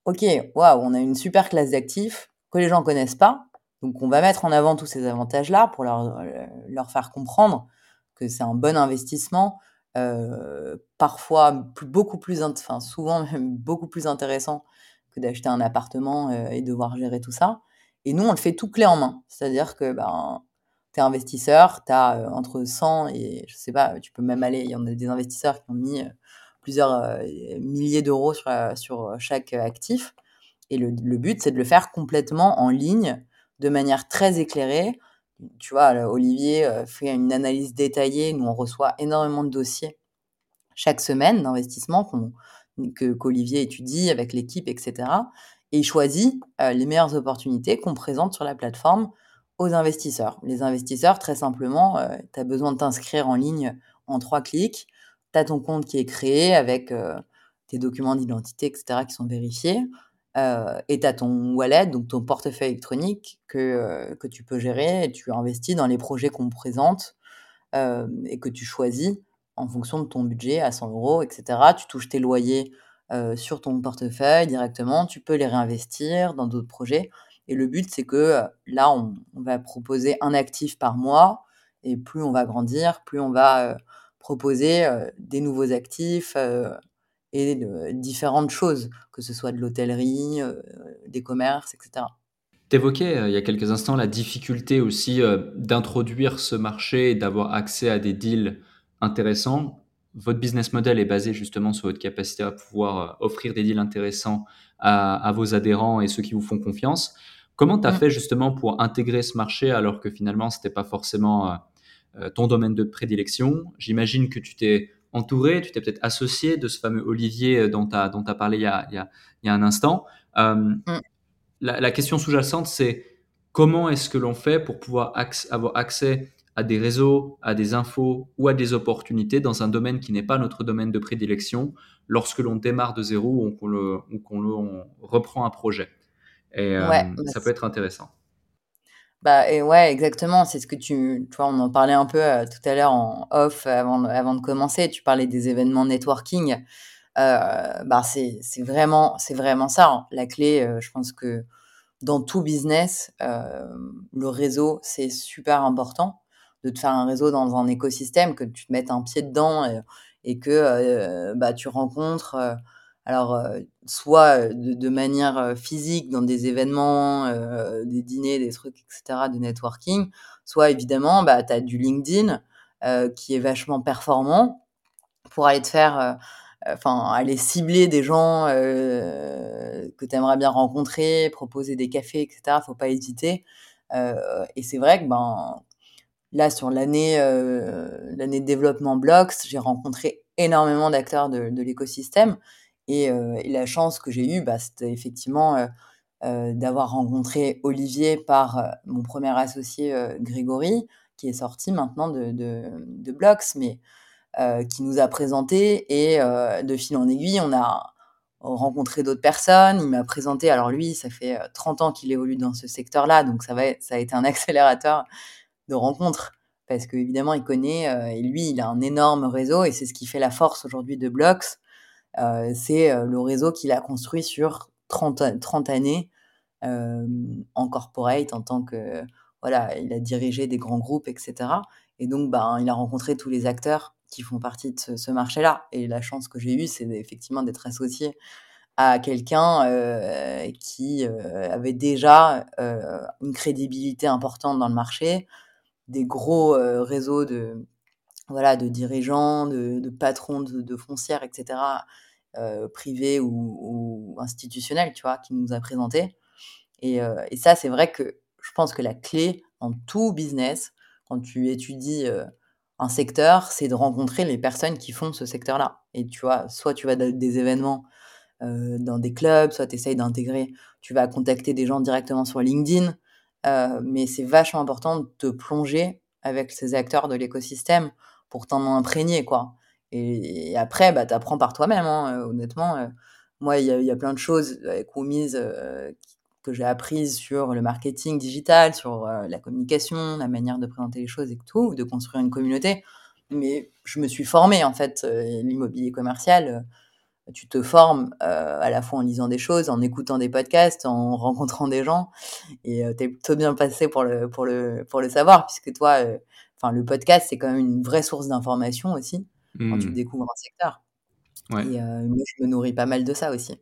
OK, waouh, on a une super classe d'actifs que les gens connaissent pas. Donc on va mettre en avant tous ces avantages là pour leur leur faire comprendre que c'est un bon investissement, euh, parfois beaucoup plus, enfin souvent (laughs) même beaucoup plus intéressant que d'acheter un appartement euh, et devoir gérer tout ça. Et nous, on le fait tout clé en main. C'est-à-dire que ben, tu es investisseur, tu as euh, entre 100 et je sais pas, tu peux même aller, il y en a des investisseurs qui ont mis plusieurs milliers d'euros sur, sur chaque actif. Et le, le but, c'est de le faire complètement en ligne, de manière très éclairée, tu vois, Olivier euh, fait une analyse détaillée. Nous, on reçoit énormément de dossiers chaque semaine d'investissement qu'Olivier étudie avec l'équipe, etc. Et il choisit euh, les meilleures opportunités qu'on présente sur la plateforme aux investisseurs. Les investisseurs, très simplement, euh, tu as besoin de t'inscrire en ligne en trois clics. Tu as ton compte qui est créé avec tes documents d'identité, etc., qui sont vérifiés. Euh, et tu as ton wallet, donc ton portefeuille électronique que, euh, que tu peux gérer et tu investis dans les projets qu'on présente euh, et que tu choisis en fonction de ton budget à 100 euros, etc. Tu touches tes loyers sur ton portefeuille directement, tu peux les réinvestir dans d'autres projets. Et le but, c'est que là, on, va proposer un actif par mois et plus on va grandir, plus on va proposer des nouveaux actifs et de différentes choses, que ce soit de l'hôtellerie, euh, des commerces, etc. Tu évoquais euh, il y a quelques instants la difficulté aussi euh, d'introduire ce marché et d'avoir accès à des deals intéressants. Votre business model est basé justement sur votre capacité à pouvoir offrir des deals intéressants à, vos adhérents et ceux qui vous font confiance. Comment tu as mmh. fait justement pour intégrer ce marché alors que finalement ce n'était pas forcément ton domaine de prédilection J'imagine que tu t'es entouré, tu t'es peut-être associé de ce fameux Olivier euh, dont tu as, dont as parlé il y a, il y a, un instant. Euh, mm. la, question sous-jacente, c'est comment est-ce que l'on fait pour pouvoir avoir accès à des réseaux, à des infos ou à des opportunités dans un domaine qui n'est pas notre domaine de prédilection lorsque l'on démarre de zéro ou qu'on reprend un projet? Et euh, ça peut être intéressant. Bah, et ouais, exactement. C'est ce que tu, tu vois, on en parlait un peu euh, tout à l'heure en off avant, avant de commencer. Tu parlais des événements networking. Euh, bah, c'est, vraiment, c'est vraiment ça. Hein. La clé, euh, je pense que dans tout business, le réseau, c'est super important de te faire un réseau dans un écosystème, que tu te mettes un pied dedans et, et que bah, tu rencontres alors, euh, soit euh, de, manière euh, physique dans des événements, des dîners, des trucs, etc., de networking, soit évidemment, bah, tu as du LinkedIn qui est vachement performant pour aller te faire, enfin, aller cibler des gens que tu aimerais bien rencontrer, proposer des cafés, etc. Faut pas hésiter. et c'est vrai que ben, là, sur l'année l'année de développement Blocks, j'ai rencontré énormément d'acteurs de, de l'écosystème. Et, la chance que j'ai eue, bah, c'était effectivement d'avoir rencontré Olivier par mon premier associé Grégory, qui est sorti maintenant de, Blox, mais qui nous a présenté. Et de fil en aiguille, on a rencontré d'autres personnes. Il m'a présenté. Alors lui, ça fait 30 ans qu'il évolue dans ce secteur-là, donc ça, ça a été un (laughs) accélérateur de rencontres parce qu'évidemment, il connaît, et lui, il a un énorme réseau, et c'est ce qui fait la force aujourd'hui de Blox. Euh, c'est euh, le réseau qu'il a construit sur 30, 30 années euh, en corporate, en tant que voilà, il a dirigé des grands groupes, etc. Et donc, ben, il a rencontré tous les acteurs qui font partie de ce, marché-là. Et la chance que j'ai eue, c'est effectivement d'être associé à quelqu'un qui avait déjà une crédibilité importante dans le marché, des gros réseaux de, voilà, de dirigeants, de, patrons de, foncières, etc., euh, privés ou, ou, institutionnels, tu vois, qui nous a présenté. Et, euh, et ça, c'est vrai que je pense que la clé en tout business, quand tu étudies un secteur, c'est de rencontrer les personnes qui font ce secteur-là. Et tu vois, soit tu vas dans des événements dans des clubs, soit tu essayes d'intégrer, tu vas contacter des gens directement sur LinkedIn. mais c'est vachement important de te plonger avec ces acteurs de l'écosystème pour t'en imprégner, quoi. Et, après, bah, tu apprends par toi-même, hein, honnêtement. moi, il y, a plein de choses avec Woomise que j'ai apprises sur le marketing digital, sur la communication, la manière de présenter les choses et tout, de construire une communauté. Mais je me suis formée, en fait, l'immobilier commercial tu te formes à la fois en lisant des choses, en écoutant des podcasts, en rencontrant des gens. Et tu es plutôt bien passé pour le, pour le, pour le savoir, puisque toi, le podcast, c'est quand même une vraie source d'information aussi, quand tu mmh. découvres un secteur. Et moi, je me nourris pas mal de ça aussi.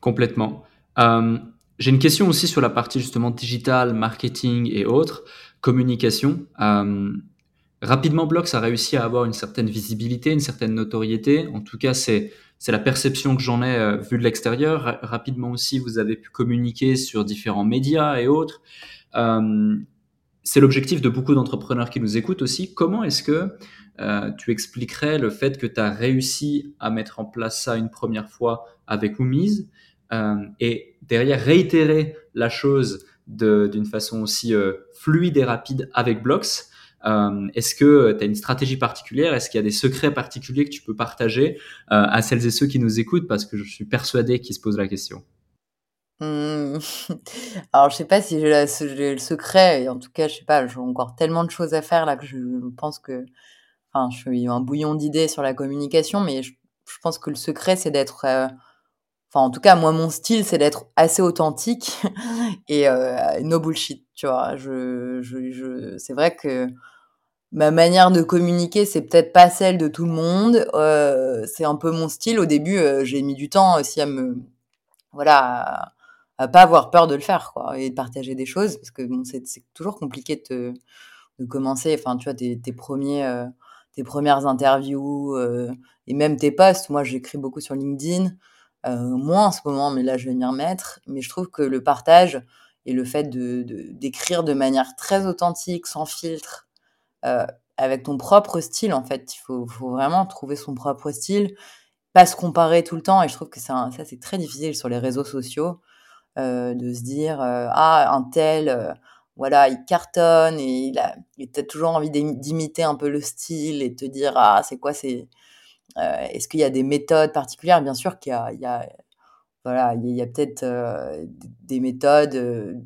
Complètement. J'ai une question aussi sur la partie justement digital, marketing et autres, communication. rapidement, Blox a réussi à avoir une certaine visibilité, une certaine notoriété. En tout cas, c'est c'est la perception que j'en ai euh, vue de l'extérieur. rapidement aussi, vous avez pu communiquer sur différents médias et autres. Euh, c'est l'objectif de beaucoup d'entrepreneurs qui nous écoutent aussi. Comment est-ce que euh, tu expliquerais le fait que tu as réussi à mettre en place ça une première fois avec Oumise et derrière réitérer la chose d'une façon aussi fluide et rapide avec Blox euh, est-ce que tu as une stratégie particulière? Est-ce qu'il y a des secrets particuliers que tu peux partager euh, à celles et ceux qui nous écoutent? Parce que je suis persuadé qu'ils se posent la question. Mmh. (laughs) Alors, je sais pas si j'ai le secret, et en tout cas, je sais pas, j'ai encore tellement de choses à faire là que je pense que, enfin, je suis un bouillon d'idées sur la communication, mais je, pense que le secret, c'est d'être, euh, enfin, en tout cas, moi, mon style, c'est d'être assez authentique (laughs) et no bullshit, tu vois. Je, je, je c'est vrai que ma manière de communiquer, c'est peut-être pas celle de tout le monde. Euh, c'est un peu mon style. Au début, euh, j'ai mis du temps aussi à me, voilà, pas avoir peur de le faire, quoi, et de partager des choses, parce que c'est, toujours compliqué de, commencer. Enfin, tu vois, tes, premiers, euh, tes premières interviews et même tes posts. Moi, j'écris beaucoup sur LinkedIn, moins en ce moment, mais là, je vais m'y remettre. Mais je trouve que le partage et le fait d'écrire de manière très authentique, sans filtre, euh, avec ton propre style, en fait. Il faut, vraiment trouver son propre style, pas se comparer tout le temps. Et je trouve que ça, c'est très difficile sur les réseaux sociaux euh, de se dire euh, ah un tel, euh, voilà, il cartonne et il a, il a toujours envie d'imiter un peu le style et te dire ah c'est quoi c'est est-ce qu'il y a des méthodes particulières? Bien sûr qu'il y a, il y a voilà, il y a, peut-être des méthodes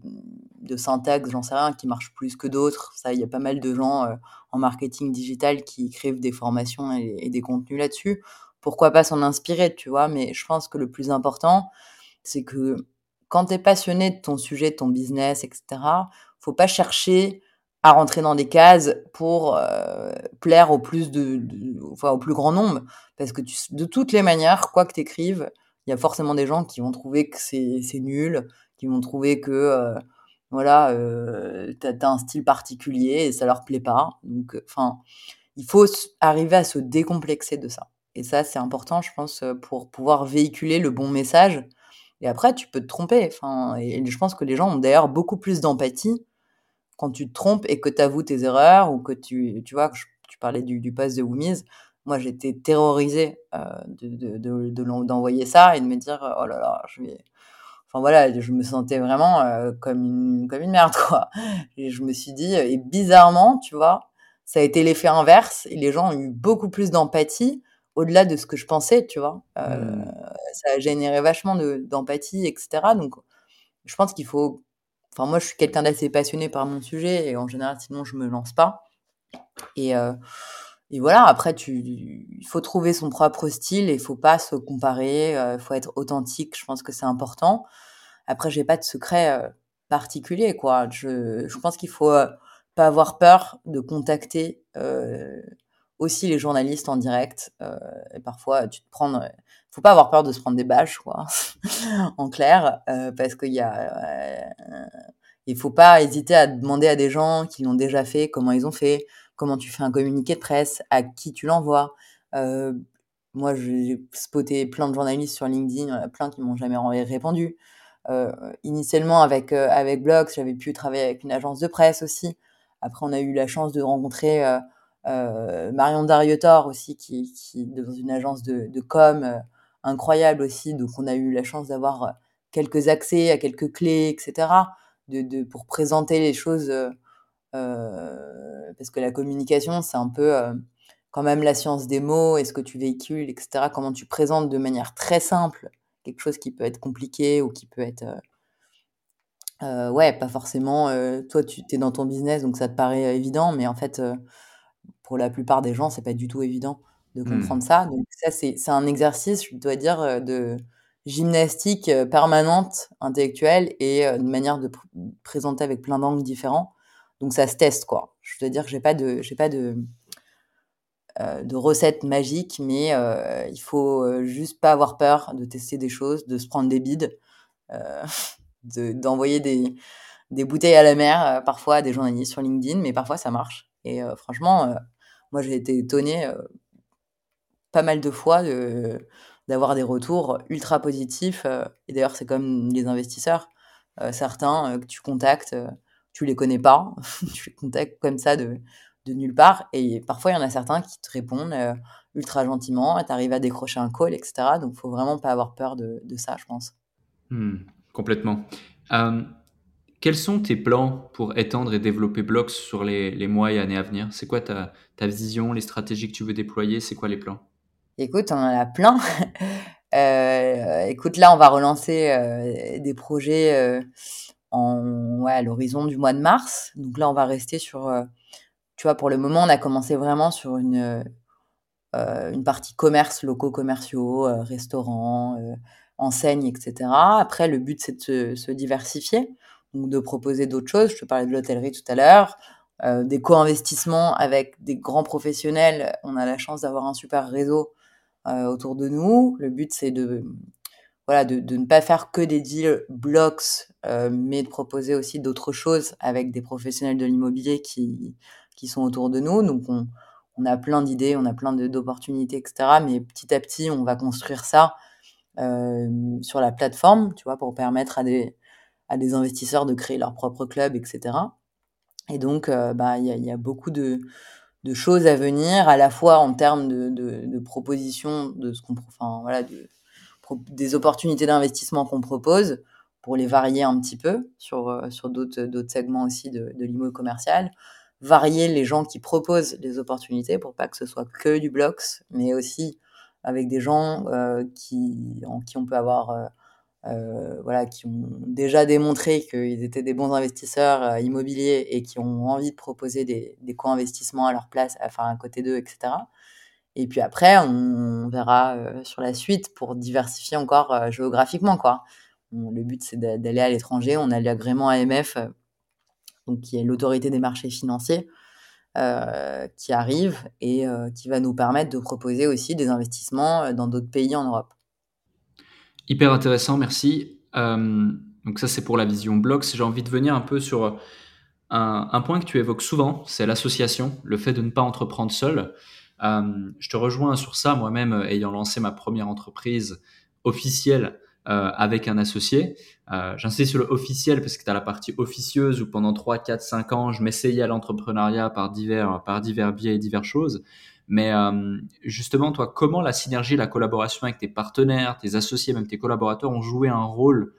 de syntaxe, j'en sais rien, qui marche plus que d'autres. Ça, il y a pas mal de gens euh, en marketing digital qui écrivent des formations et, des contenus là-dessus. Pourquoi pas s'en inspirer, tu vois? Mais je pense que le plus important, c'est que quand tu es passionné de ton sujet, de ton business, etc., faut pas chercher à rentrer dans des cases pour euh, plaire au plus de, au plus grand nombre parce que de toutes les manières quoi que tu écrives il y a forcément des gens qui vont trouver que c'est nul qui vont trouver que euh, voilà, euh, tu as, un style particulier et ça leur plaît pas. Donc, euh, enfin, il faut arriver à se décomplexer de ça. Et ça, c'est important, je pense, pour pouvoir véhiculer le bon message. Et après, tu peux te tromper. Enfin, et je pense que les gens ont d'ailleurs beaucoup plus d'empathie quand tu te trompes et que tu avoues tes erreurs ou que tu, tu vois, tu parlais du, du de Woomies. Moi, j'étais terrorisée d'envoyer de, de, ça et de me dire, oh là là, je vais, Enfin voilà, je me sentais vraiment euh, comme une comme une merde (laughs) quoi. Et je me suis dit et bizarrement, tu vois, ça a été l'effet inverse et les gens ont eu beaucoup plus d'empathie au-delà de ce que je pensais, tu vois. Euh, mmh. Ça a généré vachement d'empathie, etc. Donc, je pense qu'il faut. Enfin, moi, je suis quelqu'un d'assez passionné par mon sujet et en général, sinon, je me lance pas. Et, euh, et voilà, après, tu, il faut trouver son propre style et il faut pas se comparer. Il faut être authentique. Je pense que c'est important. Après, j'ai pas de secret euh, particulier, quoi. Je, je pense qu'il faut euh, pas avoir peur de contacter euh, aussi les journalistes en direct. et parfois, tu te prends, faut pas avoir peur de se prendre des bâches, quoi. (laughs) en clair, parce qu'il y a, il faut pas hésiter à demander à des gens qui l'ont déjà fait, comment ils ont fait, comment tu fais un communiqué de presse, à qui tu l'envoies. moi, j'ai spoté plein de journalistes sur LinkedIn, plein qui m'ont jamais répondu. initialement avec avec Blox, j'avais pu travailler avec une agence de presse aussi. Après, on a eu la chance de rencontrer Marion Dariotor aussi, qui, qui dans une agence de, com incroyable aussi. Donc, on a eu la chance d'avoir quelques accès à quelques clés, etc. De, de, pour présenter les choses euh, parce que la communication, c'est un peu euh, quand même la science des mots, est-ce que tu véhicules, etc. Comment tu présentes de manière très simple quelque chose qui peut être compliqué ou qui peut être euh, ouais, pas forcément. toi, tu es dans ton business, donc ça te paraît évident, mais en fait, pour la plupart des gens, c'est pas du tout évident de mmh. comprendre ça. Donc ça, c'est un exercice, je dois dire, de gymnastique permanente, intellectuelle et une manière de présenter avec plein d'angles différents. Donc ça se teste, quoi. Je veux dire que j'ai pas de, j'ai pas de, euh, de recette magique, mais euh, il faut euh, juste pas avoir peur de tester des choses, de se prendre des bides, (laughs) d'envoyer des, des bouteilles à la mer, parfois à des journalistes sur LinkedIn, mais parfois ça marche. Et franchement, moi j'ai été étonnée pas mal de fois d'avoir des retours ultra positifs. et d'ailleurs, c'est comme les investisseurs. certains que tu contactes tu les connais pas, (laughs) tu les contactes comme ça de, de nulle part. Et parfois, il y en a certains qui te répondent euh, ultra gentiment, tu arrives à décrocher un call, etc. Donc, faut vraiment pas avoir peur de, ça, je pense. Hmm, complètement. Euh, quels sont tes plans pour étendre et développer Blox sur les, mois et années à venir? C'est quoi ta, vision, les stratégies que tu veux déployer? C'est quoi les plans? Écoute, on en a plein. (laughs) euh, écoute, là, on va relancer euh, des projets ouais, à l'horizon du mois de mars. Donc là, on va rester sur, euh, tu vois, pour le moment, on a commencé vraiment sur une, euh, partie commerce, locaux commerciaux, euh, restaurants, enseignes, etc. Après, le but, c'est de se, diversifier, de proposer d'autres choses. Je te parlais de l'hôtellerie tout à l'heure. des co-investissements avec des grands professionnels. On a la chance d'avoir un super réseau autour de nous. Le but, c'est de voilà, de, de, ne pas faire que des deals blocks, euh, mais de proposer aussi d'autres choses avec des professionnels de l'immobilier qui, qui sont autour de nous. Donc, on, on a plein d'idées, on a plein d'opportunités, etc. Mais petit à petit, on va construire ça euh, sur la plateforme, tu vois, pour permettre à des, à des investisseurs de créer leur propre club, etc. Et donc, euh, bah, il y, a, y a beaucoup de, choses à venir, à la fois en termes de, propositions, de ce qu'on, enfin, voilà, de, des opportunités d'investissement qu'on propose pour les varier un petit peu sur, euh, sur d'autres, segments aussi de, de l'immo commercial. Varier les gens qui proposent les opportunités pour pas que ce soit que du blocks, mais aussi avec des gens euh, qui, en qui on peut avoir, euh, voilà, qui ont déjà démontré qu'ils étaient des bons investisseurs euh, immobiliers et qui ont envie de proposer des, co-investissements à leur place, enfin à côté d'eux, etc. Et puis après, on, verra euh, sur la suite pour diversifier encore géographiquement. Quoi. le but, c'est d'aller à l'étranger. On a l'agrément AMF, donc, qui est l'autorité des marchés financiers, qui arrive et qui va nous permettre de proposer aussi des investissements dans d'autres pays en Europe. Hyper intéressant, merci. donc ça, c'est pour la vision Blox. J'ai envie de venir un peu sur un, un point que tu évoques souvent, c'est l'association, le fait de ne pas entreprendre seul. Euh, je te rejoins sur ça, moi-même euh, ayant lancé ma première entreprise officielle euh, avec un associé. Euh, J'insiste sur le officiel parce que tu as la partie officieuse où pendant 3, 4, 5 ans, je m'essayais à l'entrepreneuriat par divers, par divers biais et diverses choses. Mais euh, justement, toi, comment la synergie, la collaboration avec tes partenaires, tes associés, même tes collaborateurs ont joué un rôle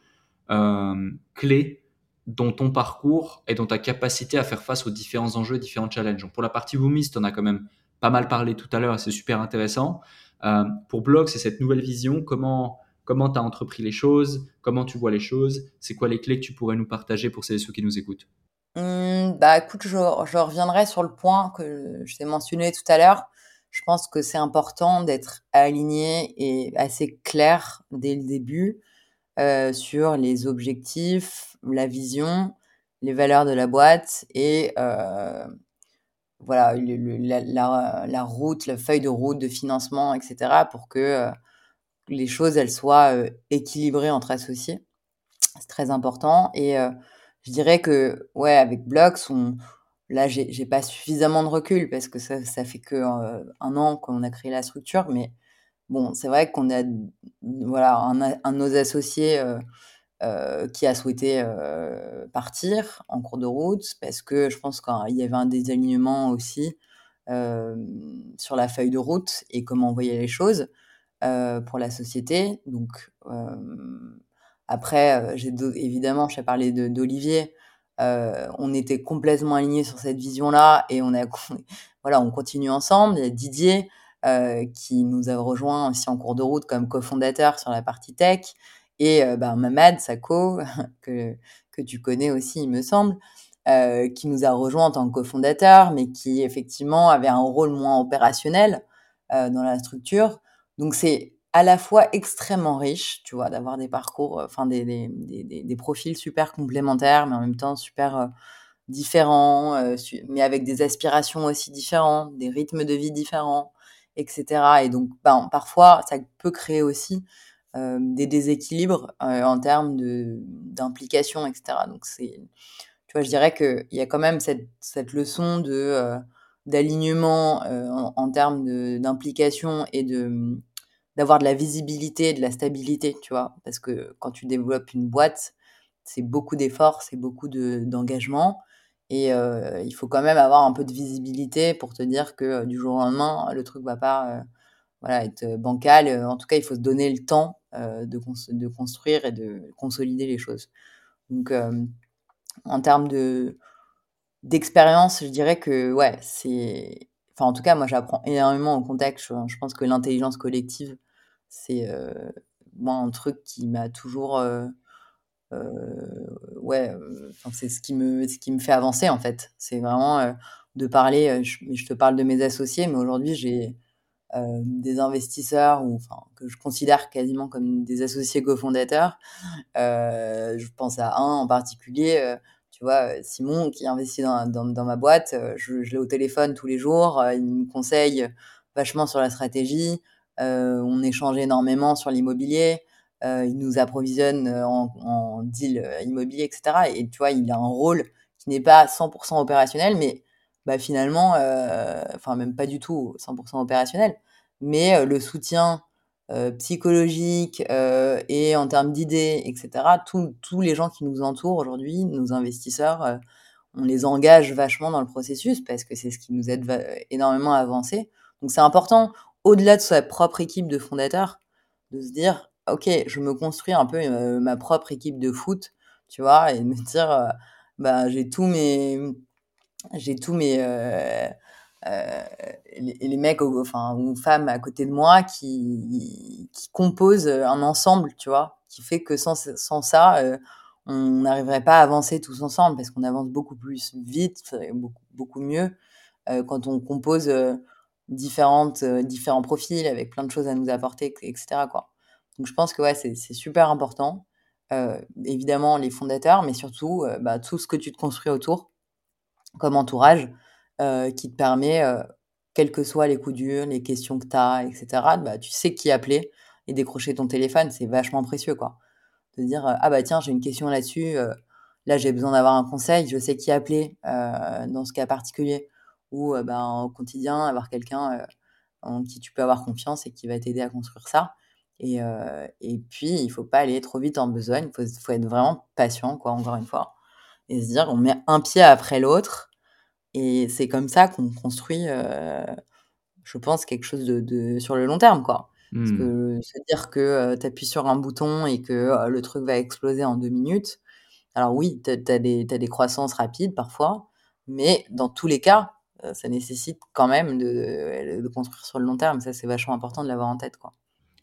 euh, clé dans ton parcours et dans ta capacité à faire face aux différents enjeux, différents challenges? pour la partie Woomis, en as quand même pas mal parlé tout à l'heure et c'est super intéressant. Euh, pour Blog, c'est cette nouvelle vision. Comment comment tu as entrepris les choses? Comment tu vois les choses? C'est quoi les clés que tu pourrais nous partager pour ceux qui nous écoutent? Mmh, Bah écoute, je, reviendrai sur le point que je t'ai mentionné tout à l'heure. Je pense que c'est important d'être aligné et assez clair dès le début euh, sur les objectifs, la vision, les valeurs de la boîte et euh, voilà, la, route, la feuille de route de financement, etc., pour que euh, les choses elles soient équilibrées entre associés. C'est très important. Et je dirais que, ouais, avec Blocks, on, là, j'ai pas suffisamment de recul parce que ça, fait que un an qu'on a créé la structure, mais bon, c'est vrai qu'on a, voilà, un, un, de nos associés qui a souhaité partir en cours de route parce que je pense qu'il y avait un désalignement aussi sur la feuille de route et comment on voyait les choses pour la société. Donc après, j'ai évidemment, je t'ai parlé d'Olivier. On était complètement alignés sur cette vision-là et on a (laughs) voilà, on continue ensemble. Il y a Didier qui nous a rejoint aussi en cours de route comme cofondateur sur la partie tech et ben, Mamad Sako (laughs) que que tu connais aussi, il me semble, euh, qui nous a rejoint en tant que cofondateur, mais qui effectivement avait un rôle moins opérationnel euh, dans la structure. Donc c'est à la fois extrêmement riche, tu vois, d'avoir des parcours, euh, enfin des, des, des, profils super complémentaires, mais en même temps super euh, différents, euh, mais avec des aspirations aussi différentes, des rythmes de vie différents, etc. Et donc, ben, parfois, ça peut créer aussi des déséquilibres en termes d'implication, etc. Donc c'est je dirais qu'il y a quand même cette, cette leçon de d'alignement euh, en, termes d'implication et de d'avoir de la visibilité, de la stabilité, tu vois, parce que quand tu développes une boîte, c'est beaucoup d'efforts, c'est beaucoup d'engagement, et euh, il faut quand même avoir un peu de visibilité pour te dire que du jour au lendemain, le truc va pas voilà, être bancal. En tout cas, il faut se donner le temps de, construire et de consolider les choses. Donc, en termes de d'expérience, je dirais que ouais, c'est enfin en tout cas moi j'apprends énormément au contexte. Je, pense que l'intelligence collective c'est euh, moi un truc qui m'a toujours euh, euh, ouais, c'est ce qui me ce qui me fait avancer en fait. C'est vraiment de parler. Je, te parle de mes associés, mais aujourd'hui j'ai des investisseurs ou enfin que je considère quasiment comme des associés cofondateurs. je pense à un en particulier tu vois, Simon qui investit dans, dans, dans ma boîte, je, l'ai au téléphone tous les jours, il me conseille vachement sur la stratégie, euh, on échange énormément sur l'immobilier, euh, il nous approvisionne en, en deal immobilier, etc. Et tu vois, il a un rôle qui n'est pas 100% opérationnel, mais bah, finalement, euh, enfin même pas du tout 100% opérationnel, mais le soutien euh, psychologique euh, et en termes d'idées, etc. Tous les gens qui nous entourent aujourd'hui, nos investisseurs, euh, on les engage vachement dans le processus parce que c'est ce qui nous aide énormément à avancer. Donc c'est important, au-delà de sa propre équipe de fondateurs, de se dire, ok, je me construis un peu ma propre équipe de foot, tu vois, et me dire, bah j'ai tous mes, j'ai tous mes euh, les, mecs enfin ou femmes à côté de moi qui qui composent un ensemble tu vois qui fait que sans sans ça euh, on n'arriverait pas à avancer tous ensemble parce qu'on avance beaucoup plus vite beaucoup beaucoup mieux euh, quand on compose différentes différents profils avec plein de choses à nous apporter etc quoi donc je pense que ouais c'est super important évidemment les fondateurs mais surtout bah, tout ce que tu te construis autour comme entourage euh, qui te permet, euh, quels que soient les coups durs, les questions que tu as, etc., bah, tu sais qui appeler et décrocher ton téléphone, c'est vachement précieux, quoi. De dire, euh, ah bah tiens, j'ai une question là-dessus, là j'ai besoin d'avoir un conseil, je sais qui appeler dans ce cas particulier. Ou bah, au quotidien, avoir quelqu'un en qui tu peux avoir confiance et qui va t'aider à construire ça. Et, et puis, il faut pas aller trop vite en besogne, il faut, faut, être vraiment patient, quoi, encore une fois. Et se dire, on met un pied après l'autre, et c'est comme ça qu'on construit, euh, je pense, quelque chose de, de, sur le long terme, quoi. Parce mmh. que se dire que euh, tu appuies sur un bouton et que le truc va exploser en deux minutes, alors oui, tu as, as, des croissances rapides parfois, mais dans tous les cas, ça nécessite quand même de, construire sur le long terme. Ça, c'est vachement important de l'avoir en tête, quoi.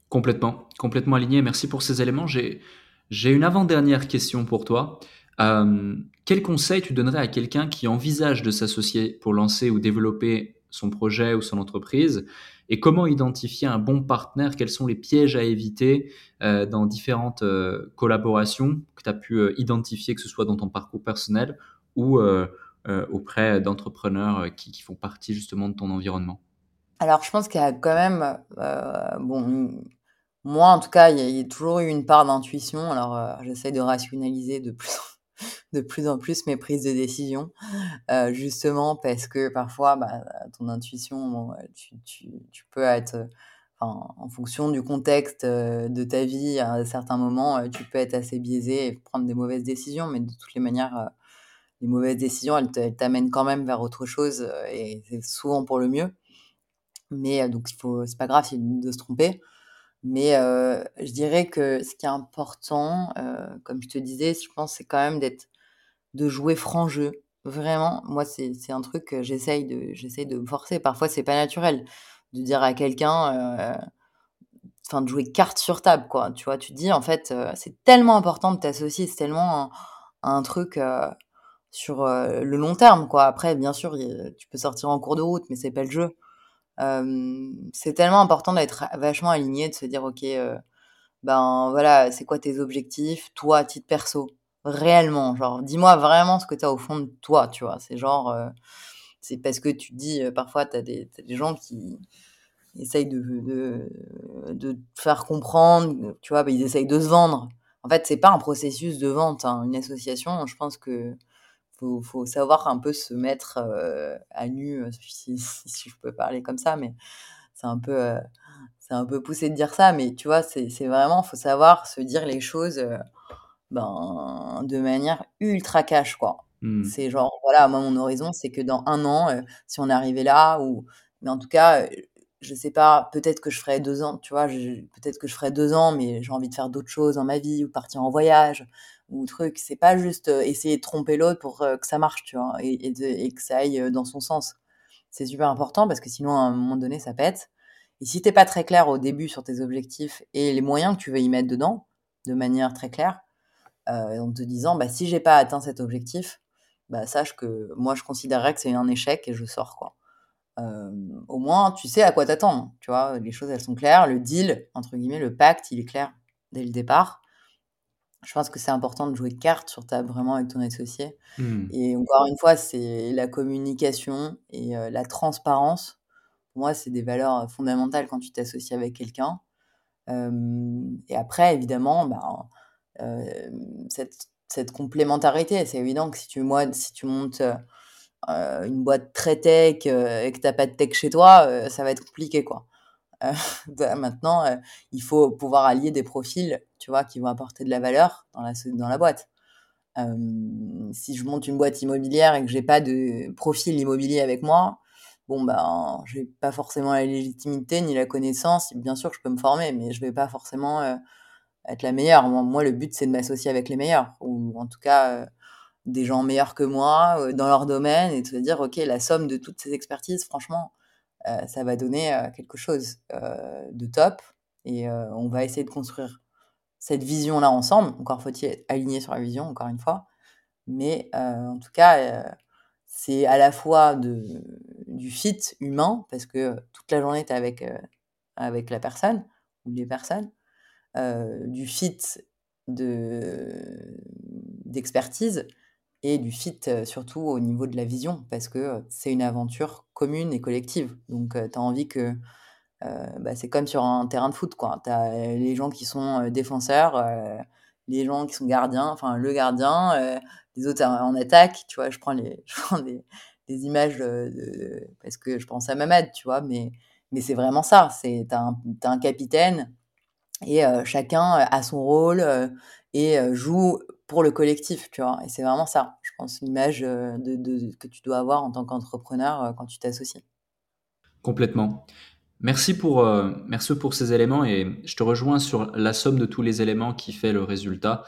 Complètement, complètement aligné. Merci pour ces éléments. J'ai une avant-dernière question pour toi. Euh, quel conseil tu donnerais à quelqu'un qui envisage de s'associer pour lancer ou développer son projet ou son entreprise? Et comment identifier un bon partenaire? Quels sont les pièges à éviter euh, dans différentes euh, collaborations que tu as pu euh, identifier, que ce soit dans ton parcours personnel ou euh, euh, auprès d'entrepreneurs qui, qui, font partie justement de ton environnement? Alors, je pense qu'il y a quand même, bon, moi en tout cas, il y, a, toujours eu une part d'intuition. Alors, j'essaie de rationaliser de plus en de plus en plus mes prises de décision, euh, justement parce que parfois, bah, ton intuition, tu, tu, tu, peux être, en fonction du contexte de ta vie, à certains moments, tu peux être assez biaisé et prendre des mauvaises décisions, mais de toutes les manières, les mauvaises décisions, elles t'amènent quand même vers autre chose et c'est souvent pour le mieux. Mais donc, il faut, c'est pas grave de se tromper. Mais je dirais que ce qui est important, comme je te disais, je pense, c'est quand même d'être, de jouer franc jeu. Vraiment, moi, c'est, un truc que j'essaye de, j'essaye de forcer. Parfois, c'est pas naturel de dire à quelqu'un, enfin, de jouer carte sur table, quoi. Tu vois, tu dis, en fait, c'est tellement important de t'associer, c'est tellement un, truc sur le long terme, quoi. Après, bien sûr, tu peux sortir en cours de route, mais c'est pas le jeu. c'est tellement important d'être vachement aligné, de se dire, ok, ben voilà, c'est quoi tes objectifs, toi, à titre perso, réellement, genre, dis-moi vraiment ce que tu as au fond de toi, tu vois. C'est genre, c'est parce que tu te dis, parfois, tu as, des gens qui essayent de, de, de, faire comprendre, tu vois, bah, ils essayent de se vendre. En fait, c'est pas un processus de vente, hein. une association. Je pense que faut, faut savoir un peu se mettre euh, à nu, euh, si, si, je peux parler comme ça, mais c'est un peu, euh, c'est un peu poussé de dire ça, mais tu vois, c'est vraiment, faut savoir se dire les choses ben, de manière ultra cash, quoi. Mmh. C'est genre, voilà, moi, mon horizon, c'est que dans un an, si on arrivé là, ou, mais en tout cas, je sais pas, peut-être que je ferai deux ans, tu vois, peut-être que je ferai deux ans, mais j'ai envie de faire d'autres choses dans ma vie, ou partir en voyage, ou truc. C'est pas juste euh, essayer de tromper l'autre pour euh, que ça marche, tu vois, et, que ça aille euh, dans son sens. C'est super important parce que sinon, à un moment donné, ça pète. Et si t'es pas très clair au début sur tes objectifs et les moyens que tu veux y mettre dedans, de manière très claire, en te disant, bah, si j'ai pas atteint cet objectif, bah, sache que moi, je considérerais que c'est un échec et je sors, quoi au moins, tu sais à quoi t'attendre. Tu vois, les choses, elles sont claires. Le deal, entre guillemets, le pacte, il est clair dès le départ. Je pense que c'est important de jouer carte sur ta vraiment avec ton associé. Mmh. Et encore une fois, c'est la communication et la transparence. Pour moi, c'est des valeurs fondamentales quand tu t'associes avec quelqu'un. et après, évidemment, bah, cette, cette, complémentarité, c'est évident que si tu, moi, si tu montes euh, une boîte très tech euh, et que t'as pas de tech chez toi, euh, ça va être compliqué quoi. (laughs) Bah, maintenant, il faut pouvoir allier des profils, tu vois, qui vont apporter de la valeur dans la dans la boîte. si je monte une boîte immobilière et que j'ai pas de profil immobilier avec moi, bon ben j'ai pas forcément la légitimité ni la connaissance. Bien sûr, je peux me former, mais je vais pas forcément être la meilleure. Moi, le but c'est de m'associer avec les meilleurs, ou en tout cas des gens meilleurs que moi euh, dans leur domaine et de se dire, OK, la somme de toutes ces expertises, franchement, euh, ça va donner euh, quelque chose de top et on va essayer de construire cette vision-là ensemble. Encore faut-il être aligné sur la vision, encore une fois. Mais en tout cas, c'est à la fois du fit humain, parce que toute la journée, tu es avec, avec la personne ou les personnes, du fit d'expertise et du fit surtout au niveau de la vision parce que c'est une aventure commune et collective. Donc tu as envie que bah, c'est comme sur un terrain de foot. Tu as les gens qui sont défenseurs, les gens qui sont gardiens, enfin le gardien, les autres en attaque, tu vois, je prends les (laughs) je prends des images parce que je pense à Mamad, tu vois, mais mais c'est vraiment ça, tu as, un capitaine et chacun a son rôle et joue pour le collectif, tu vois. Et c'est vraiment ça, je pense, l'image euh, de, que tu dois avoir en tant qu'entrepreneur euh, quand tu t'associes. Complètement. Merci pour, euh, merci pour ces éléments et je te rejoins sur la somme de tous les éléments qui fait le résultat.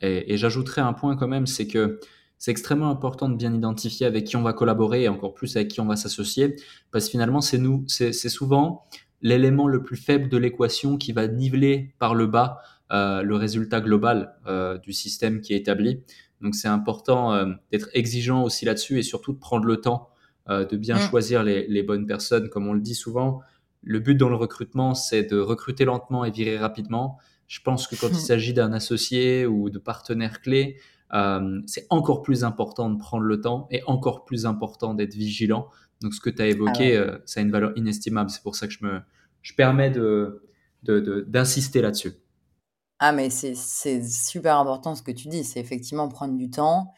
et, j'ajouterai un point quand même, c'est que c'est extrêmement important de bien identifier avec qui on va collaborer et encore plus avec qui on va s'associer parce que finalement, c'est nous, c'est souvent l'élément le plus faible de l'équation qui va niveler par le bas euh, le résultat global euh, du système qui est établi. Donc c'est important euh, d'être exigeant aussi là-dessus et surtout de prendre le temps de bien mm. choisir les, les, bonnes personnes. Comme on le dit souvent, le but dans le recrutement, c'est de recruter lentement et virer rapidement. Je pense que quand il s'agit d'un associé ou de partenaire clé, euh, c'est encore plus important de prendre le temps et encore plus important d'être vigilant. Donc, ce que tu as évoqué, ah ça a une valeur inestimable. C'est pour ça que je me je permets de, d'insister de, là-dessus. Ah, mais c'est super important ce que tu dis. C'est effectivement prendre du temps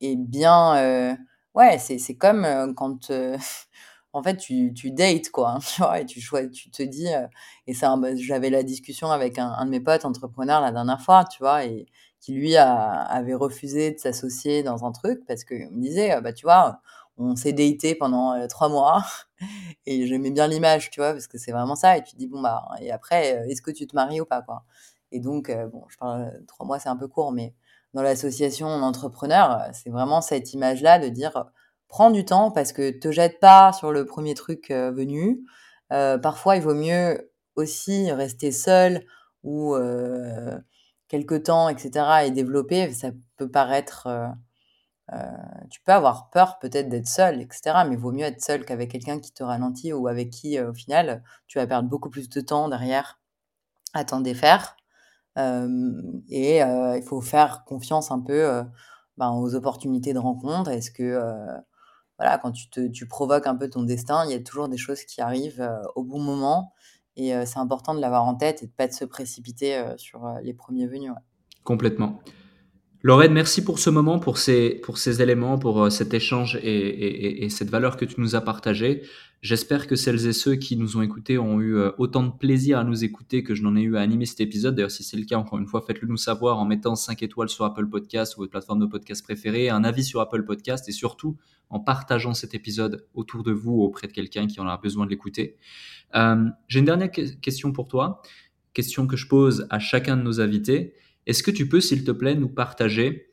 et bien. Ouais, c'est comme quand (laughs) en fait, tu, tu dates, quoi. Hein, (laughs) tu vois, et tu, tu te dis, et ça, j'avais la discussion avec un, de mes potes entrepreneurs la dernière fois, tu vois, et qui lui avait refusé de s'associer dans un truc parce qu'il me disait, bah, tu vois, on s'est daté pendant trois mois (laughs) et j'aimais bien l'image, tu vois, parce que c'est vraiment ça. Et tu dis, bon, bah, et après, est-ce que tu te maries ou pas, quoi. Et donc, bon, je parle, trois mois, c'est un peu court, mais dans l'association d'entrepreneurs, c'est vraiment cette image-là de dire, prends du temps parce que te jette pas sur le premier truc venu. Euh, parfois, il vaut mieux aussi rester seul ou euh, quelques temps, etc., et développer. Ça peut paraître euh, tu peux avoir peur peut-être d'être seul, etc. Mais vaut mieux être seul qu'avec quelqu'un qui te ralentit ou avec qui, euh, au final, tu vas perdre beaucoup plus de temps derrière à t'en défaire. Et il faut faire confiance un peu ben, aux opportunités de rencontre. Est-ce que, voilà, quand tu, tu provoques un peu ton destin, il y a toujours des choses qui arrivent au bon moment. Et c'est important de l'avoir en tête et de ne pas se précipiter sur les premiers venus. Complètement. Lorraine, merci pour ce moment, pour ces, pour ces éléments, pour euh, cet échange et, et, et, cette valeur que tu nous as partagée. J'espère que celles et ceux qui nous ont écoutés ont eu euh, autant de plaisir à nous écouter que je n'en ai eu à animer cet épisode. D'ailleurs, si c'est le cas, encore une fois, faites-le nous savoir en mettant 5 étoiles sur Apple Podcast ou votre plateforme de podcast préférée, un avis sur Apple Podcast et surtout en partageant cet épisode autour de vous ou auprès de quelqu'un qui en a besoin de l'écouter. Euh, J'ai une dernière question pour toi, question que je pose à chacun de nos invités. Est-ce que tu peux, s'il te plaît, nous partager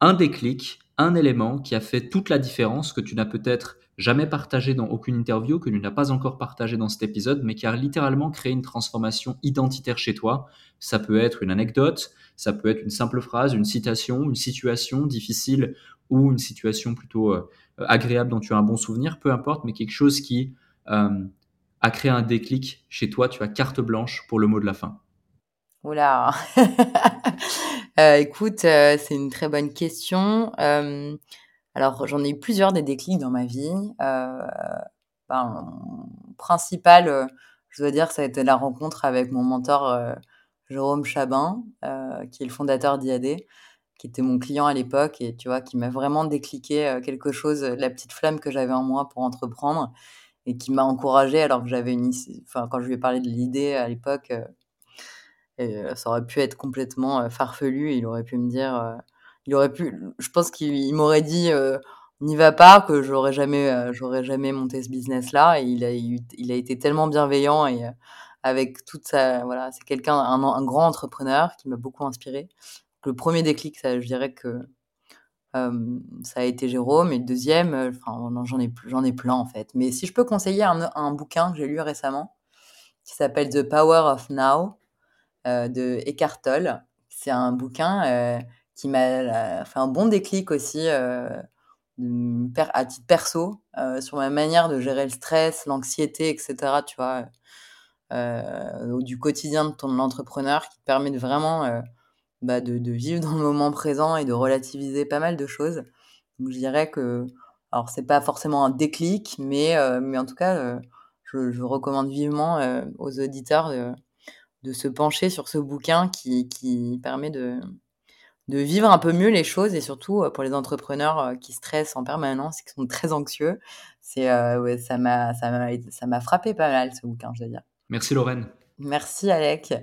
un déclic, un élément qui a fait toute la différence, que tu n'as peut-être jamais partagé dans aucune interview, que tu n'as pas encore partagé dans cet épisode, mais qui a littéralement créé une transformation identitaire chez toi? Ça peut être une anecdote, ça peut être une simple phrase, une citation, une situation difficile ou une situation plutôt euh, agréable dont tu as un bon souvenir, peu importe, mais quelque chose qui euh, a créé un déclic chez toi. Tu as carte blanche pour le mot de la fin. Oula. (laughs) euh, écoute, euh, c'est une très bonne question. Euh, alors, j'en ai eu plusieurs des déclics dans ma vie. Ben, principal, je dois dire, ça a été la rencontre avec mon mentor Jérôme Chabin, qui est le fondateur d'IAD, qui était mon client à l'époque et tu vois, qui m'a vraiment décliqué quelque chose, la petite flamme que j'avais en moi pour entreprendre et qui m'a encouragé alors que j'avais une, enfin, quand je lui ai parlé de l'idée à l'époque et ça aurait pu être complètement farfelu. il aurait pu me dire, il aurait pu, je pense qu'il m'aurait dit, n'y va pas, que j'aurais jamais, j'aurais jamais monté ce business-là. Et il a, il a été tellement bienveillant et avec toute sa, voilà, c'est quelqu'un, un, grand entrepreneur qui m'a beaucoup inspiré. Le premier déclic, ça, je dirais que ça a été Jérôme. Et le deuxième, enfin, j'en ai, j'en ai plein en fait. Mais si je peux conseiller un, bouquin que j'ai lu récemment, qui s'appelle The Power of Now, de Eckhart Tolle. C'est un bouquin euh, qui m'a euh, fait un bon déclic aussi à titre perso sur ma manière de gérer le stress, l'anxiété, etc. Tu vois, du quotidien de ton entrepreneur qui te permet de vraiment bah, de, vivre dans le moment présent et de relativiser pas mal de choses. Donc je dirais que, alors c'est pas forcément un déclic, mais, mais en tout cas, je, je, recommande vivement aux auditeurs de se pencher sur ce bouquin qui, qui permet de, de vivre un peu mieux les choses et surtout euh, pour les entrepreneurs euh, qui stressent en permanence et qui sont très anxieux. C'est euh, ouais, ça m'a ça m'a ça m'a frappé pas mal ce bouquin, je dois dire. Merci Lorraine. Merci Alec.